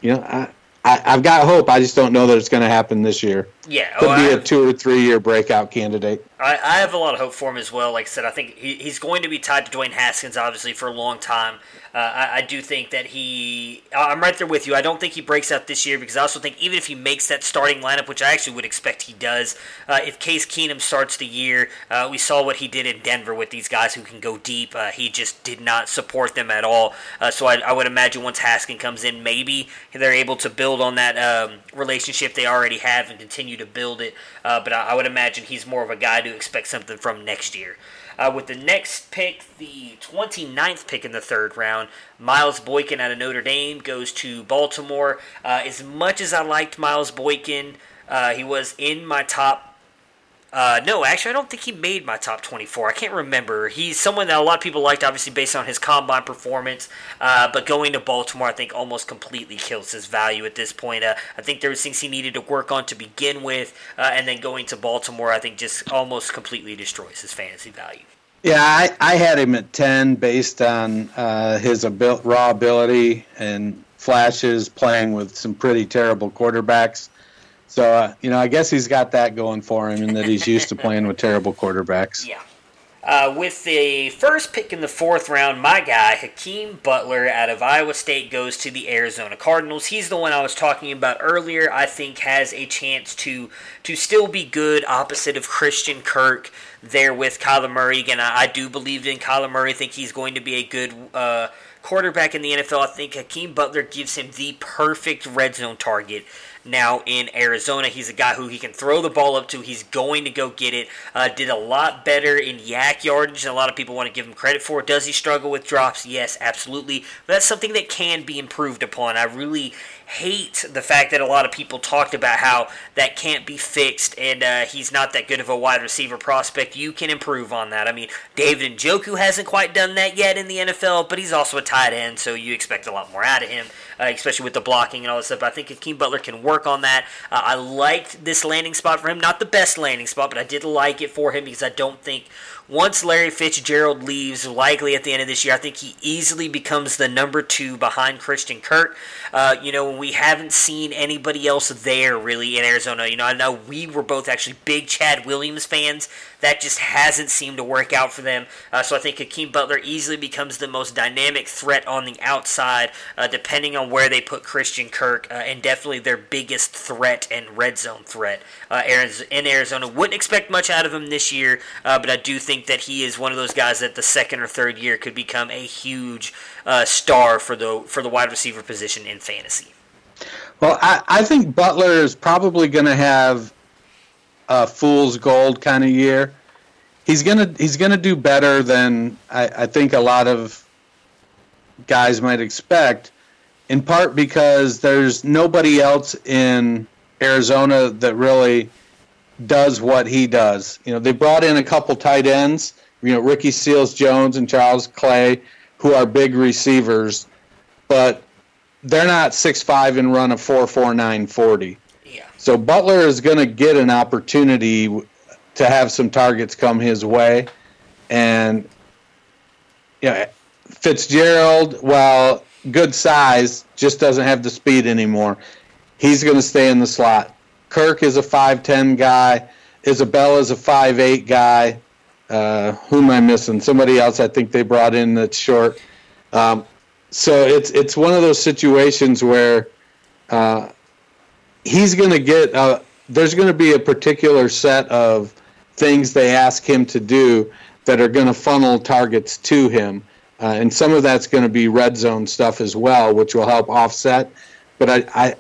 You know, I, I I've got hope. I just don't know that it's going to happen this year. Yeah. Could oh, be I- a two or three year breakout candidate. I, I have a lot of hope for him as well. Like I said, I think he, he's going to be tied to Dwayne Haskins, obviously, for a long time. Uh, I, I do think that he. I'm right there with you. I don't think he breaks out this year because I also think even if he makes that starting lineup, which I actually would expect he does, uh, if Case Keenum starts the year, uh, we saw what he did in Denver with these guys who can go deep. Uh, he just did not support them at all. Uh, so I, I would imagine once Haskins comes in, maybe they're able to build on that um, relationship they already have and continue to build it. Uh, but I, I would imagine he's more of a guy to expect something from next year. Uh, with the next pick, the 29th pick in the third round, Miles Boykin out of Notre Dame goes to Baltimore. Uh, as much as I liked Miles Boykin, uh, he was in my top. Uh, no, actually, I don't think he made my top 24. I can't remember. He's someone that a lot of people liked, obviously, based on his combine performance. Uh, but going to Baltimore, I think, almost completely kills his value at this point. Uh, I think there was things he needed to work on to begin with. Uh, and then going to Baltimore, I think, just almost completely destroys his fantasy value. Yeah, I, I had him at 10 based on uh, his abil- raw ability and flashes playing with some pretty terrible quarterbacks. So, uh, you know, I guess he's got that going for him in that he's used to playing with terrible quarterbacks. Yeah. Uh, with the first pick in the fourth round, my guy, Hakeem Butler out of Iowa State, goes to the Arizona Cardinals. He's the one I was talking about earlier. I think has a chance to to still be good opposite of Christian Kirk there with Kyler Murray. Again, I, I do believe in Kyler Murray. I think he's going to be a good uh, quarterback in the NFL. I think Hakeem Butler gives him the perfect red zone target now in Arizona. He's a guy who he can throw the ball up to. He's going to go get it. Uh, did a lot better in YAC yardage than a lot of people want to give him credit for. Does he struggle with drops? Yes, absolutely. But that's something that can be improved upon. I really hate the fact that a lot of people talked about how that can't be fixed and uh, he's not that good of a wide receiver prospect. You can improve on that. I mean, David Njoku hasn't quite done that yet in the NFL, but he's also a tight end, so you expect a lot more out of him, uh, especially with the blocking and all this stuff. But I think Hakeem Butler can work on that. Uh, I liked this landing spot for him. Not the best landing spot, but I did like it for him because I don't think once Larry Fitzgerald leaves, likely at the end of this year, I think he easily becomes the number two behind Christian Kirk. Uh, you know, we haven't seen anybody else there really in Arizona. You know, I know we were both actually big Chad Williams fans. That just hasn't seemed to work out for them. Uh, so I think Hakeem Butler easily becomes the most dynamic threat on the outside, uh, depending on where they put Christian Kirk, uh, and definitely their biggest threat and red zone threat uh, in Arizona. Wouldn't expect much out of him this year, uh, but I do think that he is one of those guys that the second or third year could become a huge uh, star for the for the wide receiver position in fantasy. Well, I, I think Butler is probably going to have a fool's gold kind of year. He's gonna he's gonna do better than I, I think a lot of guys might expect. In part because there's nobody else in Arizona that really does what he does. You know, they brought in a couple tight ends, you know, Ricky Seals Jones and Charles Clay, who are big receivers, but they're not six five and run a four four nine forty. Yeah. So Butler is going to get an opportunity to have some targets come his way, and yeah, Fitzgerald, while good size, just doesn't have the speed anymore. He's going to stay in the slot. Kirk is a five ten guy. Isabella's a five eight guy. Uh, who am I missing? Somebody else I think they brought in that's short. Um, so it's it's one of those situations where uh, he's going to get. Uh, there's going to be a particular set of things they ask him to do that are going to funnel targets to him, uh, and some of that's going to be red zone stuff as well, which will help offset. But I, I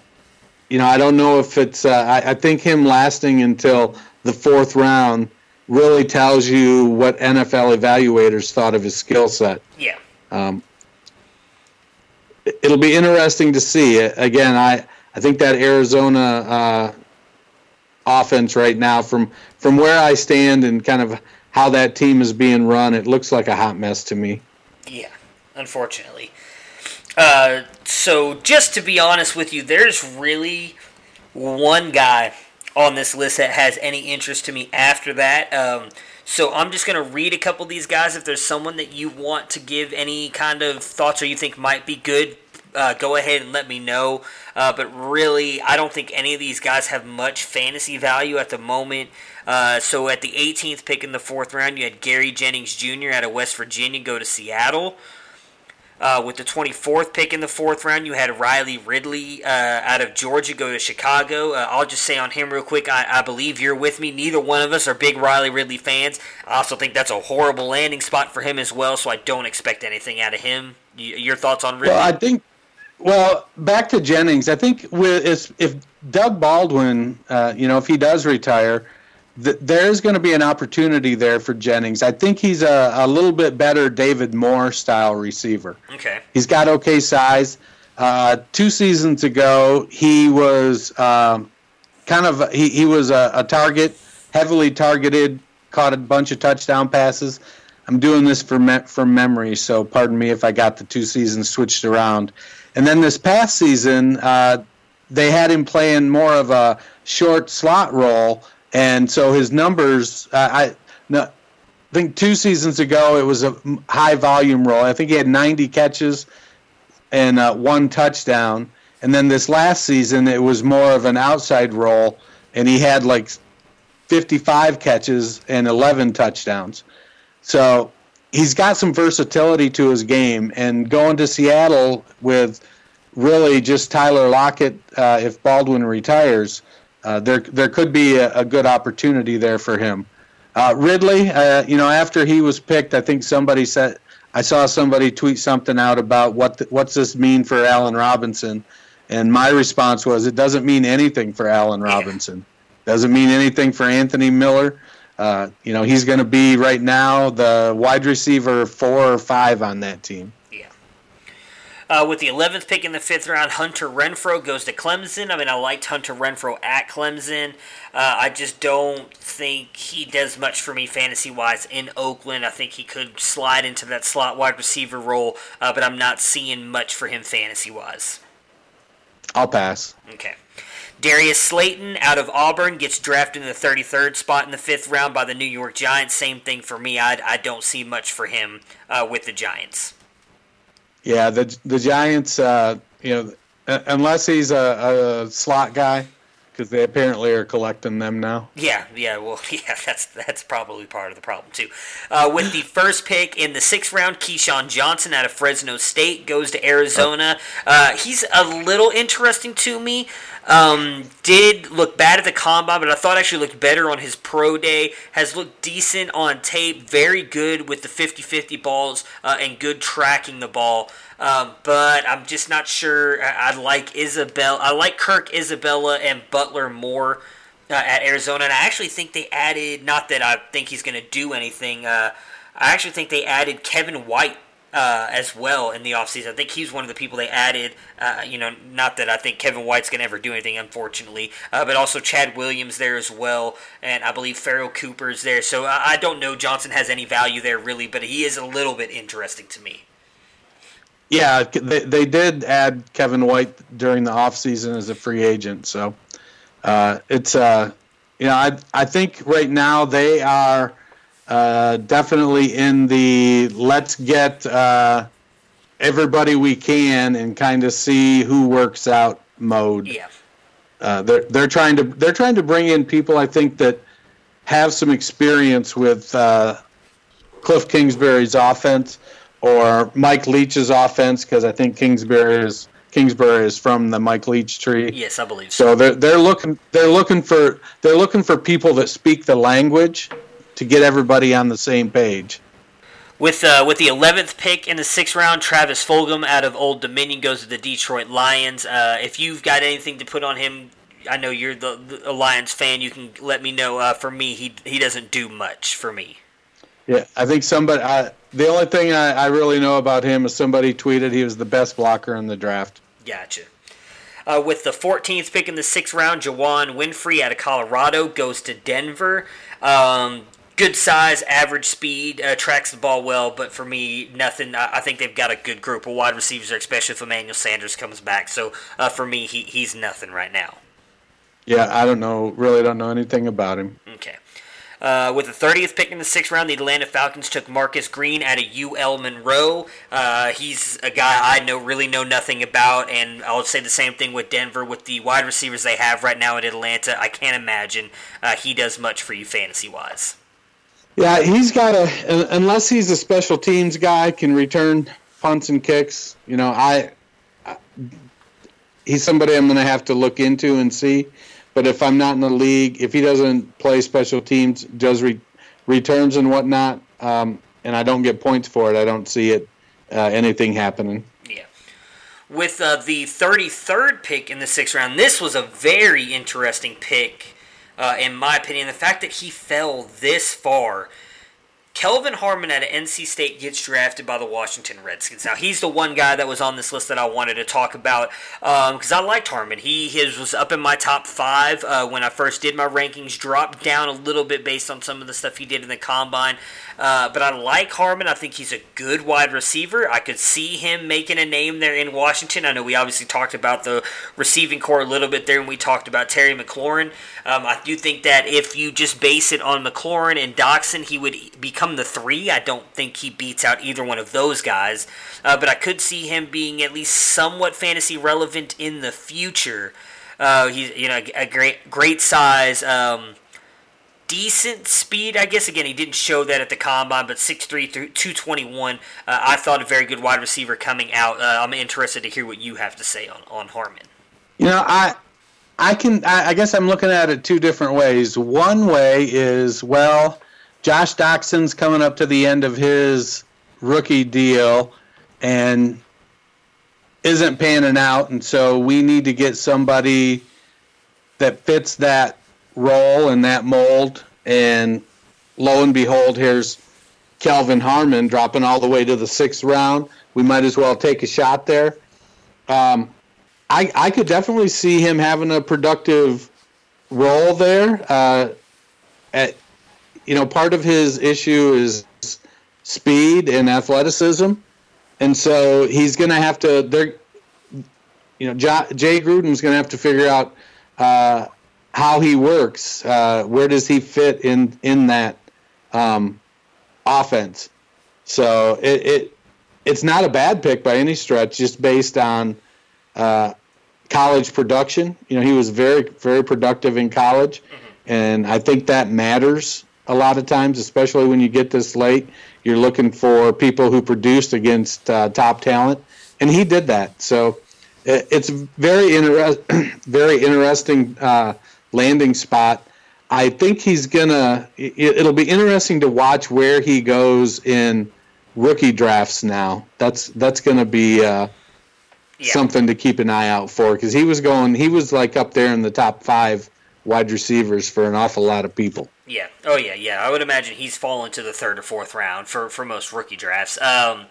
you know, I don't know if it's. Uh, I, I think him lasting until the fourth round really tells you what NFL evaluators thought of his skill set. Yeah. Um, it'll be interesting to see. Again, I I think that Arizona uh, offense right now, from from where I stand and kind of how that team is being run, it looks like a hot mess to me. Yeah, unfortunately. Uh, so just to be honest with you, there's really one guy on this list that has any interest to me after that. Um, so I'm just going to read a couple of these guys. If there's someone that you want to give any kind of thoughts or you think might be good, uh, go ahead and let me know. Uh, but really, I don't think any of these guys have much fantasy value at the moment. Uh, so at the 18th pick in the fourth round, you had Gary Jennings Jr. out of West Virginia go to Seattle. Uh, with the 24th pick in the fourth round, you had Riley Ridley uh, out of Georgia go to Chicago. Uh, I'll just say on him real quick, I, I, believe you're with me. Neither one of us are big Riley Ridley fans. I also think that's a horrible landing spot for him as well, so I don't expect anything out of him. your thoughts on Ridley? Well, I think, well, back to Jennings. I think with, if Doug Baldwin, uh, you know, if he does retire – there's going to be an opportunity there for Jennings. I think he's a, a little bit better David Moore style receiver. Okay. He's got okay size. Uh, two seasons ago, he was um, kind of he, he was a, a, target, heavily targeted, caught a bunch of touchdown passes. I'm doing this from me- from memory, so pardon me if I got the two seasons switched around. And then this past season, uh, they had him playing more of a short slot role and so his numbers, uh, I no, I think two seasons ago it was a high volume role. I think he had 90 catches and uh, one touchdown, and then this last season it was more of an outside role, and he had like 55 catches and 11 touchdowns. So he's got some versatility to his game, and going to Seattle with really just Tyler Lockett uh, if Baldwin retires, uh, there there could be a, a, good opportunity there for him. Uh, Ridley, uh, you know, after he was picked, I think somebody said I saw somebody tweet something out about what the, what's this mean for Allen Robinson, and my response was it doesn't mean anything for Allen Robinson, doesn't mean anything for Anthony Miller. Uh, you know, he's going to be right now the wide receiver four or five on that team. Uh, with the 11th pick in the fifth round, Hunter Renfrow goes to Clemson. I mean, I liked Hunter Renfrow at Clemson. Uh, I just don't think he does much for me fantasy wise in Oakland. I think he could slide into that slot wide receiver role, uh, but I'm not seeing much for him fantasy wise. I'll pass. Okay. Darius Slayton out of Auburn gets drafted in the 33rd spot in the fifth round by the New York Giants. Same thing for me. I, I don't see much for him uh, with the Giants. Yeah, the the Giants, uh, you know, unless he's a, a slot guy, because they apparently are collecting them now. Yeah, yeah, well, yeah, that's that's probably part of the problem too. Uh, with the first pick in the sixth round, Keyshawn Johnson out of Fresno State goes to Arizona. Uh, he's a little interesting to me. Um, did look bad at the combine, but I thought actually looked better on his pro day. Has looked decent on tape. Very good with the 50-50 balls uh, and good tracking the ball. Um, but I'm just not sure. I, I, like Isabel. I like Kirk Isabella and Butler more uh, at Arizona, and I actually think they added. Not that I think he's going to do anything. Uh, I actually think they added Kevin White uh, as well in the offseason. I think he's one of the people they added. Uh, you know, not that I think Kevin White's going to ever do anything, unfortunately, uh, but also Chad Williams there as well, and I believe Pharoh Cooper's there. So I, I don't know Johnson has any value there really, but he is a little bit interesting to me. Yeah, they, they did add Kevin White during the offseason as a free agent. So uh, it's, uh, you know, I, I think right now they are uh, definitely in the let's get uh, everybody we can and kind of see who works out mode. Yeah. Uh, they're they're trying to they're trying to bring in people I think that have some experience with uh, Cliff Kingsbury's offense or Mike Leach's offense because I think Kingsbury is Kingsbury is from the Mike Leach tree. Yes, I believe so. So they're they're looking they're looking for they're looking for people that speak the language to get everybody on the same page. With uh, with the eleventh pick in the sixth round, Travis Fulgham out of Old Dominion goes to the Detroit Lions. Uh, if you've got anything to put on him, I know you're the, the Lions fan. You can let me know. Uh, for me, he he doesn't do much for me. Yeah, I think somebody. I, the only thing I, I really know about him is somebody tweeted he was the best blocker in the draft. Gotcha. Uh, with the 14th pick in the sixth round, Juwann Winfree out of Colorado goes to Denver. Um, good size, average speed, uh, tracks the ball well, but for me, nothing. I, I, think they've got a good group of wide receivers, especially if Emmanuel Sanders comes back. So uh, for me, he, he's nothing right now. Yeah, I don't know. Really, don't know anything about him. Okay. Uh, with the 30th pick in the sixth round, the Atlanta Falcons took Marcus Green out of UL Monroe. Uh, he's a guy I know really know nothing about, and I'll say the same thing with Denver. With the wide receivers they have right now in Atlanta, I can't imagine uh, he does much for you fantasy wise. Yeah, he's got a unless he's a special teams guy, can return punts and kicks. You know, I, I he's somebody I'm going to have to look into and see. But if I'm not in the league, if he doesn't play special teams, does re- returns and whatnot, um, and I don't get points for it, I don't see it uh, anything happening. Yeah. With uh, the 33rd pick in the sixth round, this was a very interesting pick, uh, in my opinion. The fact that he fell this far Kelvin Harmon at NC State gets drafted by the Washington Redskins. Now he's the one guy that was on this list that I wanted to talk about because um, I liked Harmon. He his was up in my top five uh, when I first did my rankings. Dropped down a little bit based on some of the stuff he did in the combine, uh, but I like Harmon. I think he's a good wide receiver. I could see him making a name there in Washington. I know we obviously talked about the receiving corps a little bit there, and we talked about Terry McLaurin. Um, I do think that if you just base it on McLaurin and Doctson, he would become the three. I don't think he beats out either one of those guys, uh, but I could see him being at least somewhat fantasy relevant in the future. Uh, he's you know a great great size. Um, decent speed. I guess again he didn't show that at the combine, but 6'3", 221. Uh, I thought a very good wide receiver coming out. Uh, I'm interested to hear what you have to say on on Harmon. You know, I I can I, I guess I'm looking at it two different ways. One way is well, Josh Doctson's coming up to the end of his rookie deal, and isn't panning out, and so we need to get somebody that fits that role and that mold. And lo and behold, here's Kelvin Harmon dropping all the way to the sixth round. We might as well take a shot there. Um, I, I could definitely see him having a productive role there. Uh, at, you know, part of his issue is speed and athleticism, and so he's going to have to. They're, you know, Jay Gruden's going to have to figure out uh, how he works. Uh, where does he fit in in that um, offense? So it, it it's not a bad pick by any stretch, just based on uh, college production. You know, he was very very productive in college, mm-hmm. and I think that matters a lot of times, especially when you get this late. You're looking for people who produced against uh, top talent, and he did that. So it's very inter- very interesting uh, landing spot. I think he's gonna. It'll be interesting to watch where he goes in rookie drafts. Now that's that's gonna be uh, yeah. something to keep an eye out for because he was going. He was like up there in the top five wide receivers for an awful lot of people. Yeah. Oh yeah. Yeah. I would imagine he's fallen to the third or fourth round for for most rookie drafts. Um,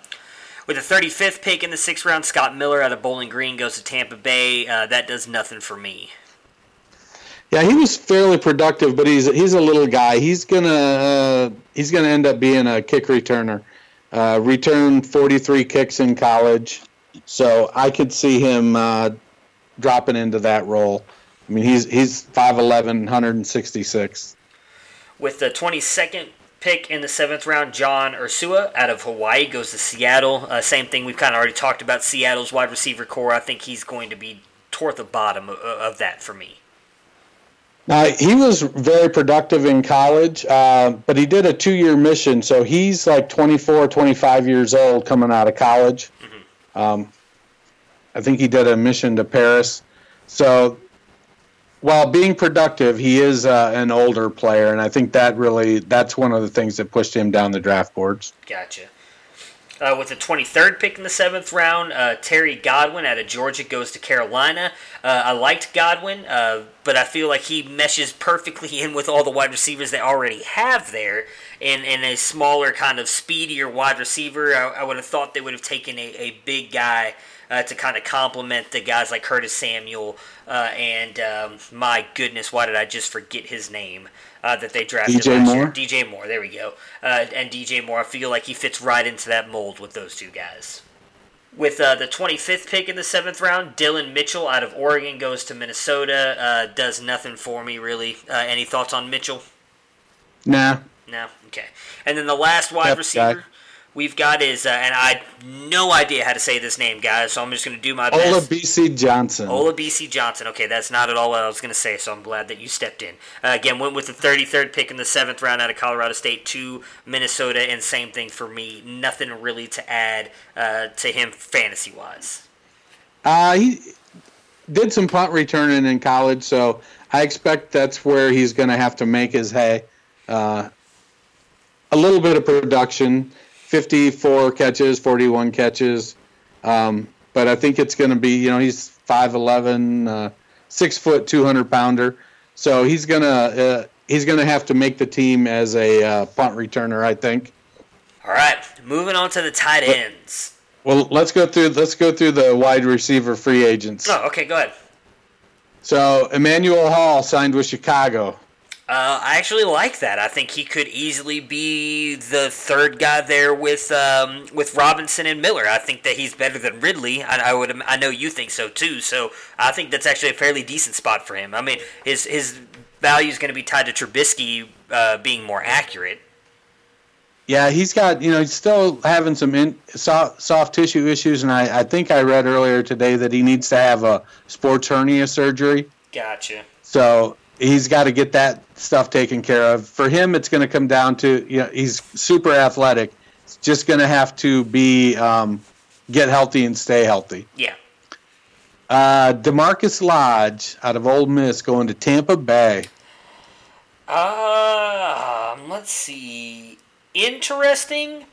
with the 35th pick in the sixth round, Scott Miller out of Bowling Green goes to Tampa Bay. Uh, that does nothing for me. Yeah, he was fairly productive, but he's he's a little guy. He's gonna uh, he's gonna end up being a kick returner. Uh, returned 43 kicks in college, so I could see him uh, dropping into that role. I mean, he's he's 5'11", 166. With the 22nd pick in the seventh round, John Ursua out of Hawaii goes to Seattle. Uh, same thing. We've kind of already talked about Seattle's wide receiver corps. I think he's going to be toward the bottom of, of that for me. Now, he was very productive in college, uh, but he did a two year mission. So he's like 24, 25 years old coming out of college. Mm-hmm. Um, I think he did a mission to Paris. So while being productive, he is uh, an older player, and I think that really that's one of the things that pushed him down the draft boards. Gotcha. Uh, with the 23rd pick in the seventh round, uh, Terry Godwin out of Georgia goes to Carolina. Uh, I liked Godwin, uh, but I feel like he meshes perfectly in with all the wide receivers they already have there. In, in a smaller, kind of speedier wide receiver, I, I would have thought they would have taken a, a big guy uh, to kind of complement the guys like Curtis Samuel uh, and um, my goodness, why did I just forget his name? Uh, that they drafted DJ last Moore? year. DJ Moore, there we go. Uh, and DJ Moore, I feel like he fits right into that mold with those two guys. With uh, the 25th pick in the seventh round, Dylan Mitchell out of Oregon goes to Minnesota. Uh, does nothing for me, really. any thoughts on Mitchell? Nah. No? Okay. And then the last wide yep, receiver. Guy we've got is, uh, and I no idea how to say this name, guys, so I'm just going to do my best. B.C. Johnson. Ola B.C. Johnson. Okay, that's not at all what I was going to say, so I'm glad that you stepped in. Uh, again, went with the 33rd pick in the seventh round out of Colorado State to Minnesota, and same thing for me. Nothing really to add uh, to him fantasy wise. Uh, he did some punt returning in college, so I expect that's where he's going to have to make his hay. Uh, a little bit of production 54 catches, 41 catches. Um, but I think it's going to be, you know, he's 5'11, uh, six foot, 200 pounder. So he's going to, uh, he's going to have to make the team as a uh, punt returner, I think. All right, moving on to the tight ends. Well, let's go through let's go through the wide receiver free agents. Oh, okay, go ahead. So Emmanuel Hall signed with Chicago. Uh, I actually like that. I think he could easily be the third guy there with um, with Robinson and Miller. I think that he's better than Ridley. I, I, would. I know you think so too. So I think that's actually a fairly decent spot for him. I mean, his his value is going to be tied to Trubisky uh, being more accurate. Yeah, he's got you know he's still having some in, soft, soft tissue issues, and I, I think I read earlier today that he needs to have a sports hernia surgery. Gotcha. So he's got to get that stuff taken care of. For him, it's going to come down to you know he's super athletic. It's just going to have to be um, get healthy and stay healthy. Yeah. Uh, Demarcus Lodge out of Ole Miss going to Tampa Bay. Um, let's see. Interesting.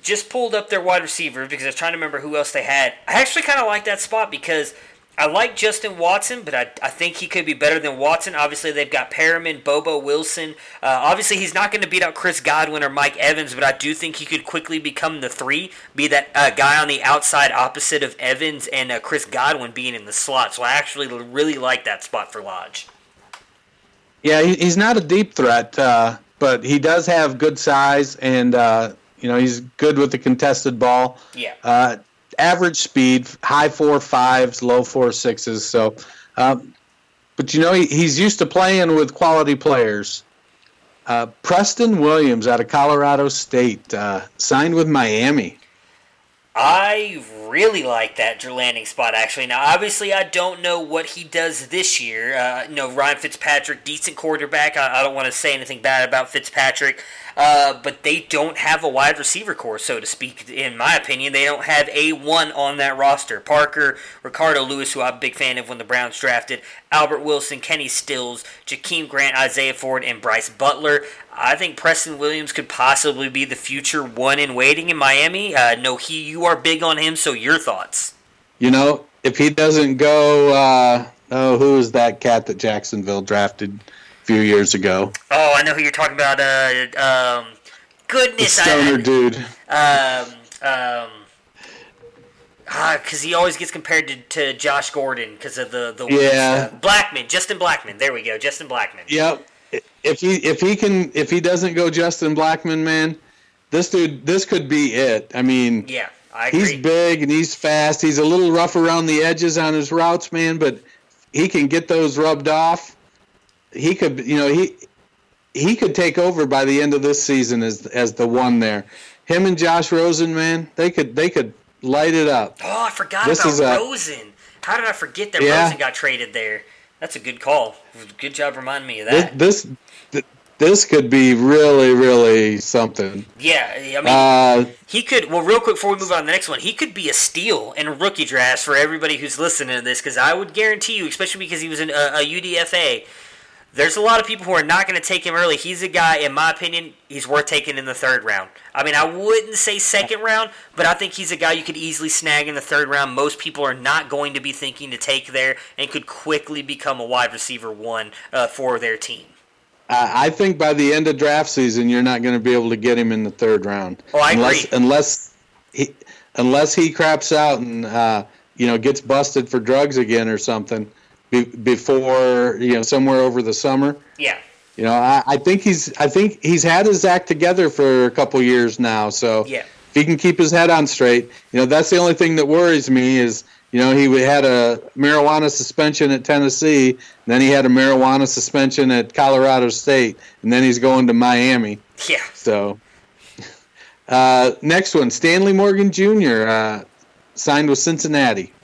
Just pulled up their wide receiver because I was trying to remember who else they had. I actually kind of like that spot because I like Justin Watson, but I, I think he could be better than Watson. Obviously, they've got Perriman, Bobo Wilson. Uh, obviously, he's not going to beat out Chris Godwin or Mike Evans, but I do think he could quickly become the three, be that uh, guy on the outside opposite of Evans and uh, Chris Godwin being in the slot. So I actually really like that spot for Lodge. Yeah, he's not a deep threat, uh, but he does have good size, and uh, you know he's good with the contested ball. Yeah. Uh, average speed, high four fives, low four sixes. So, um, but you know he, he's used to playing with quality players. Uh, Preston Williams out of Colorado State uh, signed with Miami. I really like that landing spot, actually. Now, obviously, I don't know what he does this year. Uh, you know, Ryan Fitzpatrick, decent quarterback. I, I don't want to say anything bad about Fitzpatrick. Uh, but they don't have a wide receiver corps, so to speak. In my opinion, they don't have a one on that roster. Parker, Ricardo Louis, who I'm a big fan of when the Browns drafted, Albert Wilson, Kenny Stills, Jakeem Grant, Isaiah Ford, and Brice Butler. I think Preston Williams could possibly be the future one in waiting in Miami. Uh, no, he, you are big on him. So your thoughts? You know, if he doesn't go, uh, oh, who is that cat that Jacksonville drafted? A few years ago. Oh, I know who you're talking about. Uh, um, goodness, the stoner I, dude. Um, um, because ah, he always gets compared to, to Josh Gordon because of the the yeah Blackmon, Justin Blackmon. There we go, Justin Blackmon. Yep. If he if he can if he doesn't go Justin Blackmon, man, this dude this could be it. I mean, yeah. He's big and he's fast. He's a little rough around the edges on his routes, man, but he can get those rubbed off he could, you know, he he could take over by the end of this season as as the one there. Him and Josh Rosen, man, they could they could light it up. Oh, I forgot this about Rosen. How did I forget that yeah. Rosen got traded there? That's a good call. Good job reminding me of that. This this, this could be really really something. Yeah, I mean, uh, he could. Well, real quick before we move on to the next one, he could be a steal in a rookie draft for everybody who's listening to this because I would guarantee you, especially because he was in a, a UDFA there's a lot of people who are not going to take him early. He's a guy, in my opinion, he's worth taking in the third round. I mean, I wouldn't say second round, but I think he's a guy you could easily snag in the third round. Most people are not going to be thinking to take there and could quickly become a wide receiver one uh, for their team. I think by the end of draft season, you're not going to be able to get him in the third round. Oh, I unless, agree. Unless he, unless he craps out and uh, you know gets busted for drugs again or something be, before you know somewhere over the summer. Yeah. You know, I, I think he's I think he's had his act together for a couple years now. So yeah. if he can keep his head on straight, you know, that's the only thing that worries me is you know he had a marijuana suspension at Tennessee, then he had a marijuana suspension at Colorado State, and then he's going to Miami. Yeah. So. Uh, next one, Stanley Morgan Jr. Uh, signed with Cincinnati.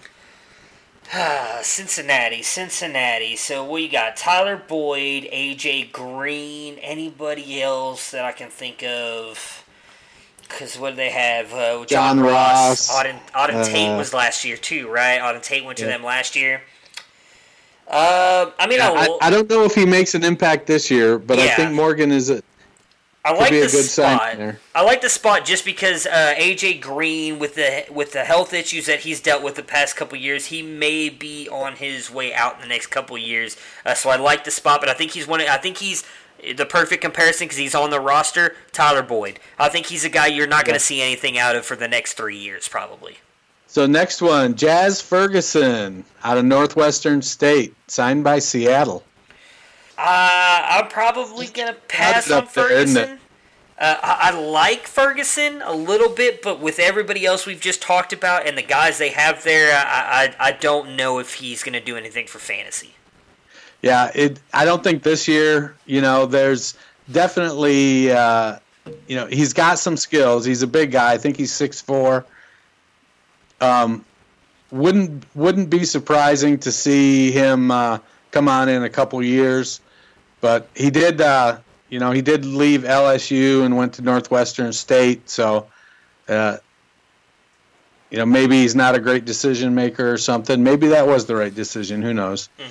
Cincinnati, Cincinnati. So we got Tyler Boyd, AJ Green, anybody else that I can think of? Because what do they have? Uh, John, John Ross. Auden, Auden uh, Tate was last year too, right? Auden Tate went to yeah. them last year. Uh, I mean, I, I, don't know if he makes an impact this year, but yeah. I think Morgan is a, I like the spot. I like the spot just because uh, AJ Green, with the with the health issues that he's dealt with the past couple years, he may be on his way out in the next couple years. Uh, so I like the spot, but I think he's one. I think he's the perfect comparison because he's on the roster. Tyler Boyd. I think he's a guy you're not going to see anything out of for the next three years, probably. So next one, Jazz Ferguson out of Northwestern State, signed by Seattle. Uh, I'm probably gonna pass on Ferguson. There, uh, I, I, like Ferguson a little bit, but with everybody else we've just talked about and the guys they have there, I, I, I don't know if he's going to do anything for fantasy. Yeah, it. I don't think this year. You know, there's definitely. Uh, you know, he's got some skills. He's a big guy. I think he's six four. Um, wouldn't wouldn't be surprising to see him. Uh, come on in a couple years, but he did. Uh, you know, he did leave LSU and went to Northwestern State. So, uh, you know, maybe he's not a great decision maker or something. Maybe that was the right decision. Who knows? Uh,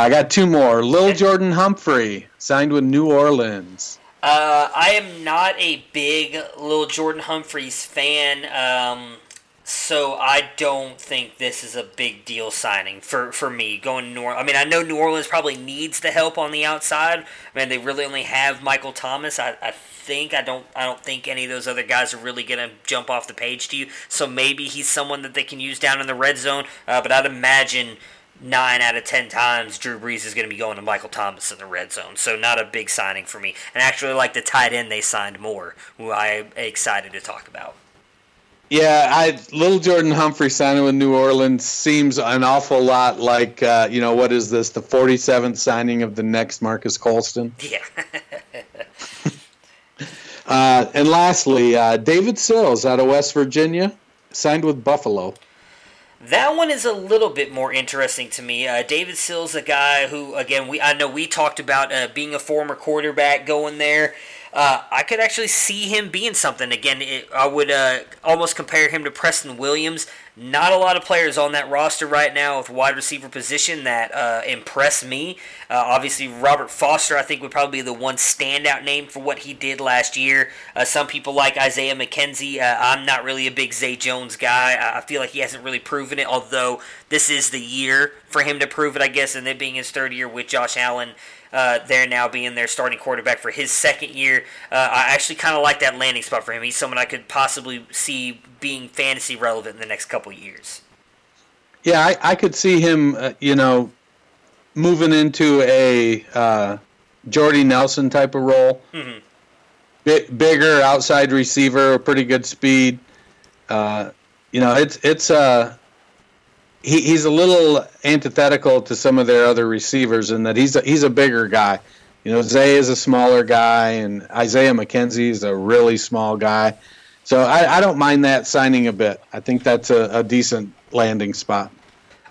I got two more. Lil Jordan Humphrey signed with New Orleans. Uh, I am not a big Lil Jordan Humphreys fan, um, so I don't think this is a big deal signing for, for me going to New Orleans. I mean, I know New Orleans probably needs the help on the outside. I mean, they really only have Michael Thomas. I, I think I don't I don't think any of those other guys are really going to jump off the page to you. So maybe he's someone that they can use down in the red zone. Uh, but I'd imagine nine out of ten times Drew Brees is going to be going to Michael Thomas in the red zone. So not a big signing for me. And actually like the tight end they signed more, who I'm excited to talk about. Yeah, I little Jordan Humphrey signing with New Orleans seems an awful lot like uh, you know what is this the 47th signing of the next Marques Colston. Yeah. Uh, and lastly, uh, David Sills out of West Virginia signed with Buffalo. That one is a little bit more interesting to me. Uh, David Sills, a guy who, again, we I know we talked about uh, being a former quarterback going there. Uh, I could actually see him being something. Again, it, I would uh, almost compare him to Preston Williams. Not a lot of players on that roster right now with wide receiver position that uh, impress me. Uh, obviously, Robert Foster, I think, would probably be the one standout name for what he did last year. Uh, some people like Isaiah McKenzie. Uh, I'm not really a big Zay Jones guy. I feel like he hasn't really proven it, although this is the year for him to prove it, I guess, and it being his third year with Josh Allen uh, there now being their starting quarterback for his second year. Uh, I actually kind of like that landing spot for him. He's someone I could possibly see being fantasy relevant in the next couple years. Yeah, I, I could see him, uh, you know, moving into a uh, Jordy Nelson type of role. Mm-hmm. Bit bigger outside receiver, pretty good speed. Uh, you know, it's it's uh, he, he's a little antithetical to some of their other receivers in that he's a, he's a bigger guy. You know, Zay is a smaller guy, and Isaiah McKenzie is a really small guy. So I, I don't mind that signing a bit. I think that's a, a decent landing spot.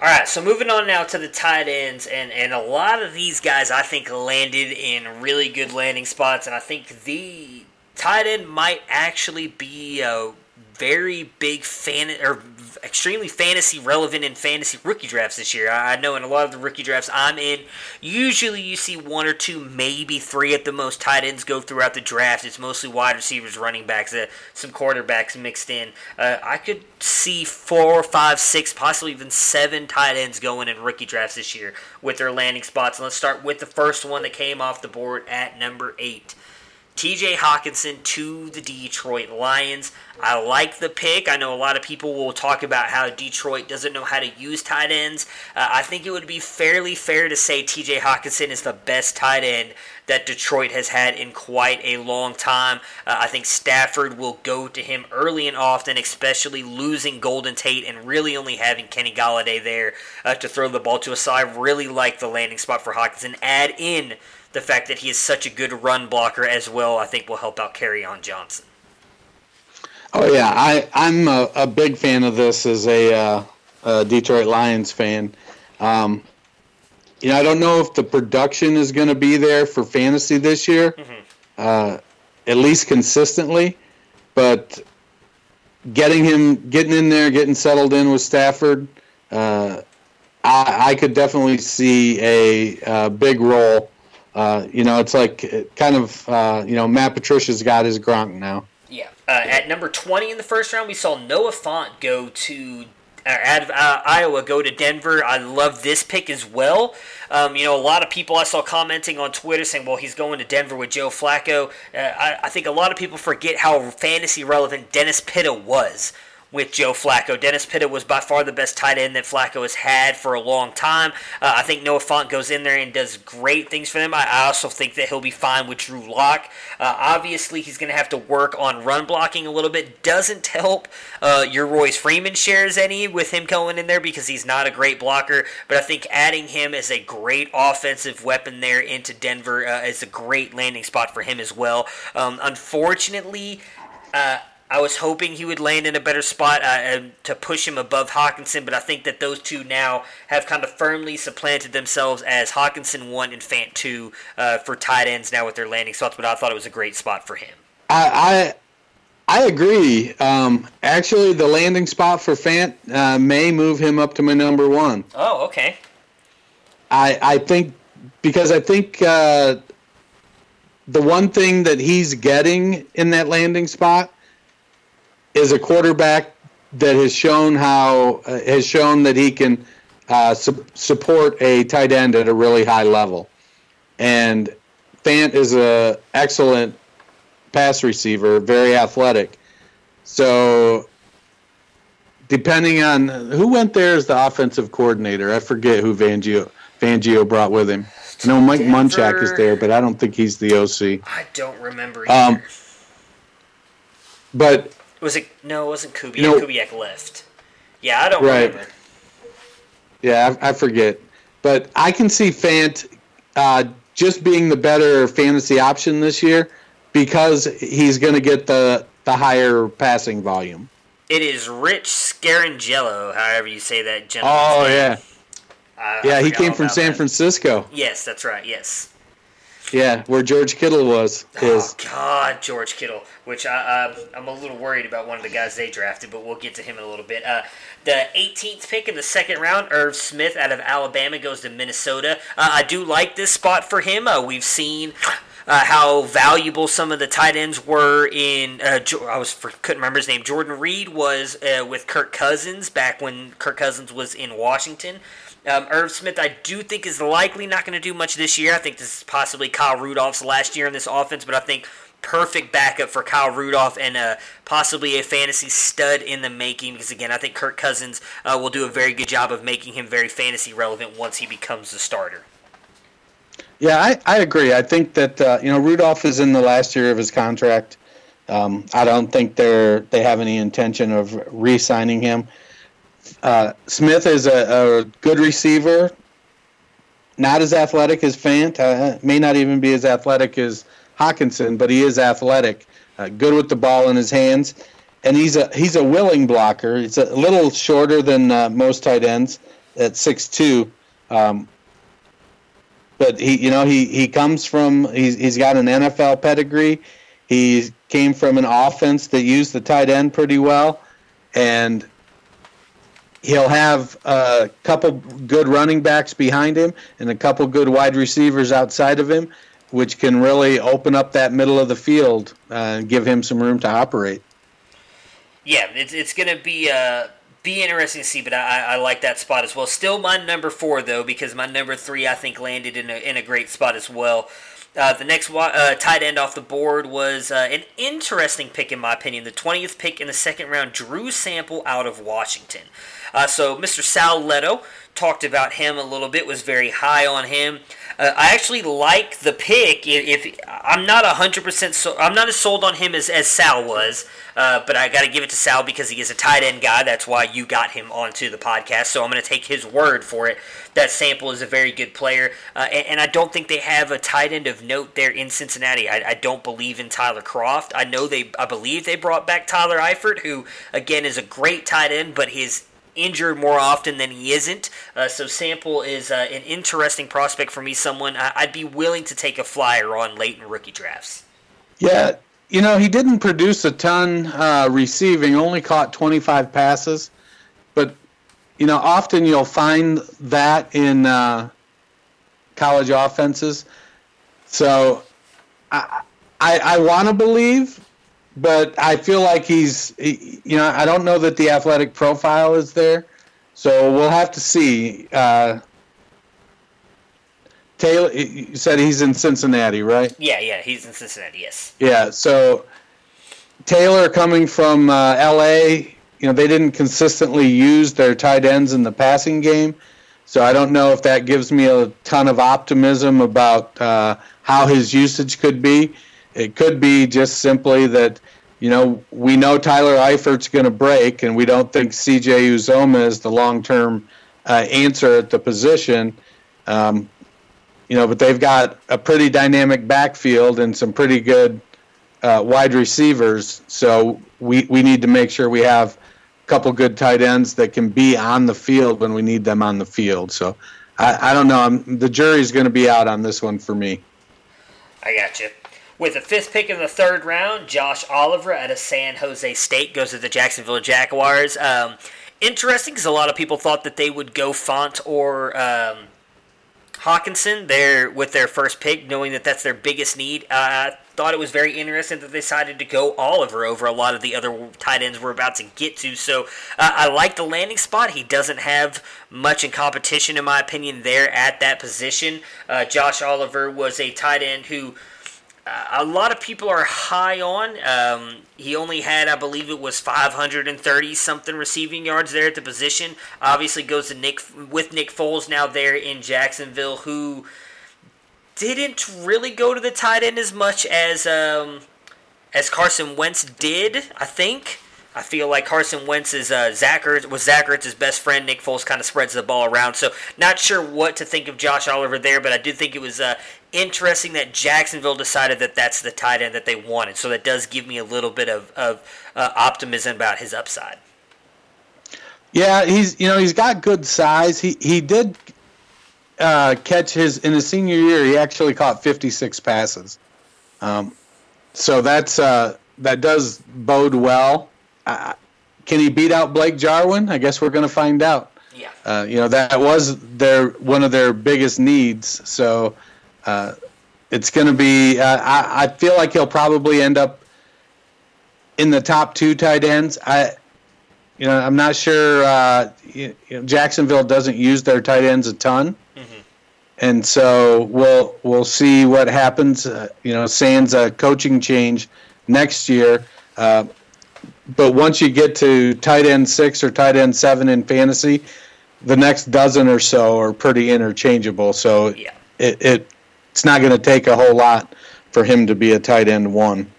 All right, so moving on now to the tight ends, and, and a lot of these guys I think landed in really good landing spots, and I think the tight end might actually be a very big fan or extremely fantasy relevant in fantasy rookie drafts this year. I know in a lot of the rookie drafts I'm in, usually you see one or two, maybe three at the most tight ends go throughout the draft. It's mostly wide receivers, running backs, uh, some quarterbacks mixed in. Uh, I could see four, five, six, possibly even seven tight ends going in rookie drafts this year with their landing spots. And let's start with the first one that came off the board at number eight. TJ Hockenson to the Detroit Lions. I like the pick. I know a lot of people will talk about how Detroit doesn't know how to use tight ends. Uh, I think it would be fairly fair to say TJ Hockenson is the best tight end that Detroit has had in quite a long time. Uh, I think Stafford will go to him early and often, especially losing Golden Tate and really only having Kenny Golladay there uh, to throw the ball to. So I really like the landing spot for Hockenson. Add in the fact that he is such a good run blocker as well, I think will help out Kerryon Johnson. Oh yeah, I I'm a, a big fan of this as a, uh, a Detroit Lions fan. Um, you know, I don't know if the production is going to be there for fantasy this year, mm-hmm. uh, at least consistently. But getting him, getting in there, getting settled in with Stafford, uh, I, I, could definitely see a, a big role uh, you know, it's like kind of uh, you know Matt Patricia's got his Gronk now. Yeah. Uh, at number twenty in the first round, we saw Noah Fant go to uh, out of uh, Iowa go to Denver. I love this pick as well. Um, you know, a lot of people I saw commenting on Twitter saying, "Well, he's going to Denver with Joe Flacco." Uh, I, I think a lot of people forget how fantasy relevant Dennis Pitta was with Joe Flacco. Dennis Pitta was by far the best tight end that Flacco has had for a long time. Uh, I think Noah Fant goes in there and does great things for them. I, I also think that he'll be fine with Drew Lock. Uh, obviously, he's going to have to work on run blocking a little bit. Doesn't help uh, your Royce Freeman shares any with him going in there because he's not a great blocker. But I think adding him as a great offensive weapon there into Denver uh, is a great landing spot for him as well. Um, unfortunately, uh, I was hoping he would land in a better spot uh, to push him above Hockenson, but I think that those two now have kind of firmly supplanted themselves as Hockenson one and Fant two uh, for tight ends now with their landing spots. But I thought it was a great spot for him. I I, I agree. Um, actually, the landing spot for Fant uh, may move him up to my number one. Oh, okay. I I think because I think uh, the one thing that he's getting in that landing spot is a quarterback that has shown how uh, has shown that he can uh, su- support a tight end at a really high level, and Fant is a excellent pass receiver, very athletic. So, depending on who went there as the offensive coordinator, I forget who Fangio Fangio brought with him. I know Mike Denver. Munchak is there, but I don't think he's the OC. I don't remember. Um, But was it? No, it wasn't Kubiak. Kubiak left. Yeah, I don't Right. remember. Yeah, I, I forget. But I can see Fant uh, just being the better fantasy option this year because he's going to get the, the higher passing volume. It is Rich Scarangello, however you say that gentleman. Oh, yeah. I, I Yeah, he came from San that. Francisco. Yes, that's right. Yes. Yeah, where George Kittle was. Is. Oh God, George Kittle. Which I, uh, I'm a little worried about one of the guys they drafted, but we'll get to him in a little bit. Uh, the 18th pick in the second round, Irv Smith out of Alabama goes to Minnesota. Uh, I do like this spot for him. Uh, we've seen. Uh, how valuable some of the tight ends were in. Uh, I was for, couldn't remember his name. Jordan Reed was uh, with Kirk Cousins back when Kirk Cousins was in Washington. Um, Irv Smith, I do think is likely not going to do much this year. I think this is possibly Kyle Rudolph's last year in this offense, but I think perfect backup for Kyle Rudolph and uh, possibly a fantasy stud in the making. Because again, I think Kirk Cousins uh, will do a very good job of making him very fantasy relevant once he becomes the starter. Yeah, I, I agree. I think that uh, you know Rudolph is in the last year of his contract. Um, I don't think they're they have any intention of re-signing him. Uh, Smith is a, a good receiver, not as athletic as Fant. Uh, may not even be as athletic as Hockenson, but he is athletic. Uh, good with the ball in his hands, and he's a he's a willing blocker. He's a little shorter than uh, most tight ends at six two. Um, but he you know he he comes from he's he's got an NFL pedigree. He came from an offense that used the tight end pretty well, and he'll have a couple good running backs behind him and a couple good wide receivers outside of him, which can really open up that middle of the field uh, and give him some room to operate. Yeah, it's, it's going to be uh, be interesting to see, but I, I like that spot as well. Still my number four though, because my number three I think landed in a in a great spot as well. Uh, the next uh, tight end off the board was uh, an interesting pick in my opinion. The twentieth pick in the second round, Drew Sample out of Washington. Uh, so Mr. Sal Leto talked about him a little bit, was very high on him. Uh, I actually like the pick. If, if I'm not hundred percent, so I'm not as sold on him as, as Sal was, uh, but I got to give it to Sal because he is a tight end guy. That's why you got him onto the podcast. So I'm going to take his word for it. That Sample is a very good player, uh, and, and I don't think they have a tight end of note there in Cincinnati. I, I don't believe in Tyler Kroft. I know they, I believe they brought back Tyler Eifert, who again is a great tight end, but his injured more often than he isn't. Uh, so Sample is uh, an interesting prospect for me. Someone I- I'd be willing to take a flyer on late in rookie drafts. Yeah, you know, he didn't produce a ton uh, receiving, only caught 25 passes. But, you know, often you'll find that in uh, college offenses. So I, I, I want to believe, but I feel like he's, he, you know, I don't know that the athletic profile is there. So we'll have to see. Uh, Taylor, you said he's in Cincinnati, right? Yeah, yeah, he's in Cincinnati. Yes. Yeah, so Taylor coming from uh, LA, you know, they didn't consistently use their tight ends in the passing game. So I don't know if that gives me a ton of optimism about uh, how his usage could be. It could be just simply that, you know, we know Tyler Eifert's going to break, and we don't think CJ Uzomah is the long term uh, answer at the position. Um, you know, but they've got a pretty dynamic backfield and some pretty good uh, wide receivers. So we we need to make sure we have a couple good tight ends that can be on the field when we need them on the field. So I, I don't know. I'm, the jury's going to be out on this one for me. I got you. With the fifth pick in the third round, Josh Oliver out of San Jose State goes to the Jacksonville Jaguars. Um, interesting because a lot of people thought that they would go Fant or um, Hockenson there with their first pick, knowing that that's their biggest need. Uh, I thought it was very interesting that they decided to go Oliver over a lot of the other tight ends we're about to get to. So uh, I like the landing spot. He doesn't have much in competition, in my opinion, there at that position. Uh, Josh Oliver was a tight end who a lot of people are high on. Um, he only had, I believe it was 530 something receiving yards there at the position. Obviously, goes to Nick with Nick Foles now there in Jacksonville, who didn't really go to the tight end as much as um, as Carson Wentz did. I think. I feel like Carson Wentz is uh, Zach Ertz, was Zach Ertz's best friend. Nick Foles kind of spreads the ball around, so not sure what to think of Josh Oliver there, but I did think it was uh, interesting that Jacksonville decided that that's the tight end that they wanted. So that does give me a little bit of, of uh, optimism about his upside. Yeah, he's you know he's got good size. He he did uh, catch his in his senior year. He actually caught 56 passes. Um, so that's uh, that does bode well. Uh, can he beat out Blake Jarwin? I guess we're going to find out. Yeah. Uh, you know that was their one of their biggest needs. So uh, it's going to be. Uh, I, I feel like he'll probably end up in the top two tight ends. I, you know, I'm not sure. Uh, you, you know, Jacksonville doesn't use their tight ends a ton, and so we'll we'll see what happens. Uh, you know, sans a coaching change next year. Uh, but once you get to tight end six or tight end seven in fantasy, the next dozen or so are pretty interchangeable. So Yeah. it, it it's not going to take a whole lot for him to be a tight end one.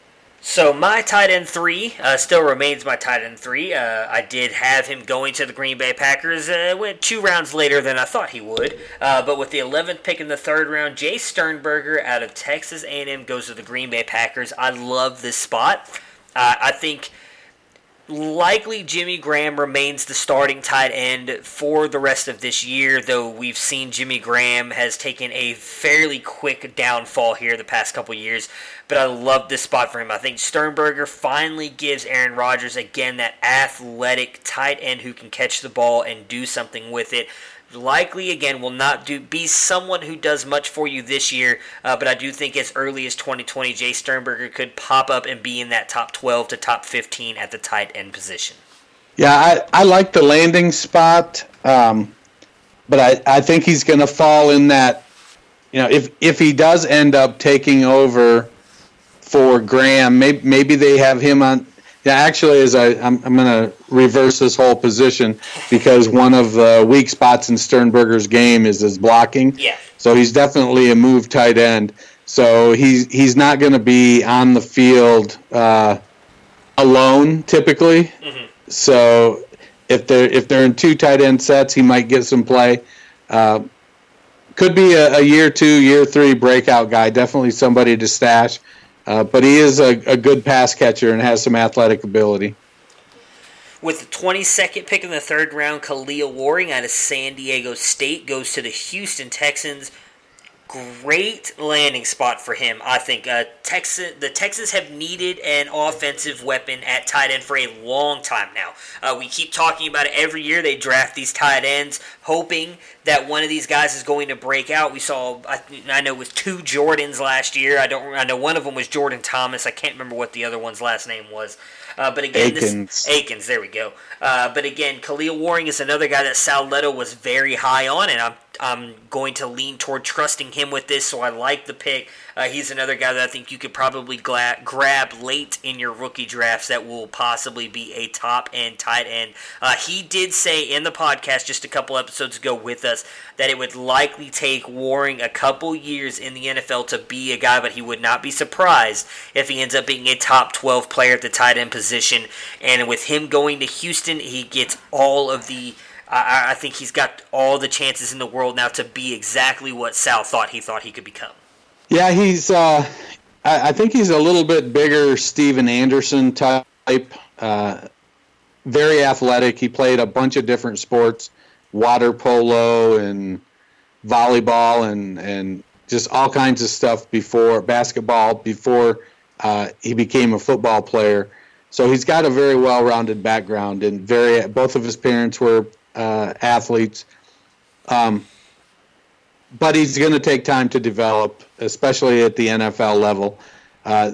So my tight end three uh, still remains my tight end three. Uh, I did have him going to the Green Bay Packers. Uh, went two rounds later than I thought he would. Uh, but with the 11th pick in the third round, Jace Sternberger out of Texas A&M goes to the Green Bay Packers. I love this spot. Uh, I think likely Jimmy Graham remains the starting tight end for the rest of this year, though we've seen Jimmy Graham has taken a fairly quick downfall here the past couple years. But I love this spot for him. I think Sternberger finally gives Aaron Rodgers again that athletic tight end who can catch the ball and do something with it likely again will not do be someone who does much for you this year, uh, but I do think as early as 2020, Jace Sternberger could pop up and be in that top 12 to top 15 at the tight end position. Yeah, I, I like the landing spot, um, but I, I think he's going to fall in that. You know, if if he does end up taking over for Graham, maybe maybe they have him on. Yeah, actually, as I I'm, I'm going to reverse this whole position because one of the weak spots in Sternberger's game is his blocking. Yeah. So he's definitely a move tight end. So he's he's not going to be on the field uh, alone typically. So if they're if they're in two tight end sets, he might get some play. Uh, could be a, a year two, year three breakout guy. Definitely somebody to stash. Uh, but he is a, a good pass catcher and has some athletic ability. With the 22nd pick in the third round, Kahale Warring out of San Diego State goes to the Houston Texans. Great landing spot for him, I think. Uh, Texas, the Texans have needed an offensive weapon at tight end for a long time now. Uh, we keep talking about it every year. They draft these tight ends, hoping that one of these guys is going to break out. We saw, I, I know, it was two Jordans last year. I don't, I know one of them was Jordan Thomas. I can't remember what the other one's last name was. Uh, but again, Akins. this Akins, there we go. Uh, but again, Kahale Warring is another guy that Sal Leto was very high on, and I'm I'm going to lean toward trusting him with this. So I like the pick. Uh, he's another guy that I think you could probably gla- grab late in your rookie drafts that will possibly be a top end tight end. Uh, he did say in the podcast just a couple episodes ago with us that it would likely take Warring a couple years in the NFL to be a guy, but he would not be surprised if he ends up being a top 12 player at the tight end position. And with him going to Houston, he gets all of the. I, I think he's got all the chances in the world now to be exactly what Sal thought he thought he could become. Yeah, he's. Uh, I, I think he's a little bit bigger, Stephen Anderson type. uh, very athletic. He played a bunch of different sports, water polo and volleyball and and just all kinds of stuff before basketball before uh, he became a football player. So he's got a very well-rounded background, and very both of his parents were uh, athletes. Um, but he's going to take time to develop, especially at the NFL level. Uh,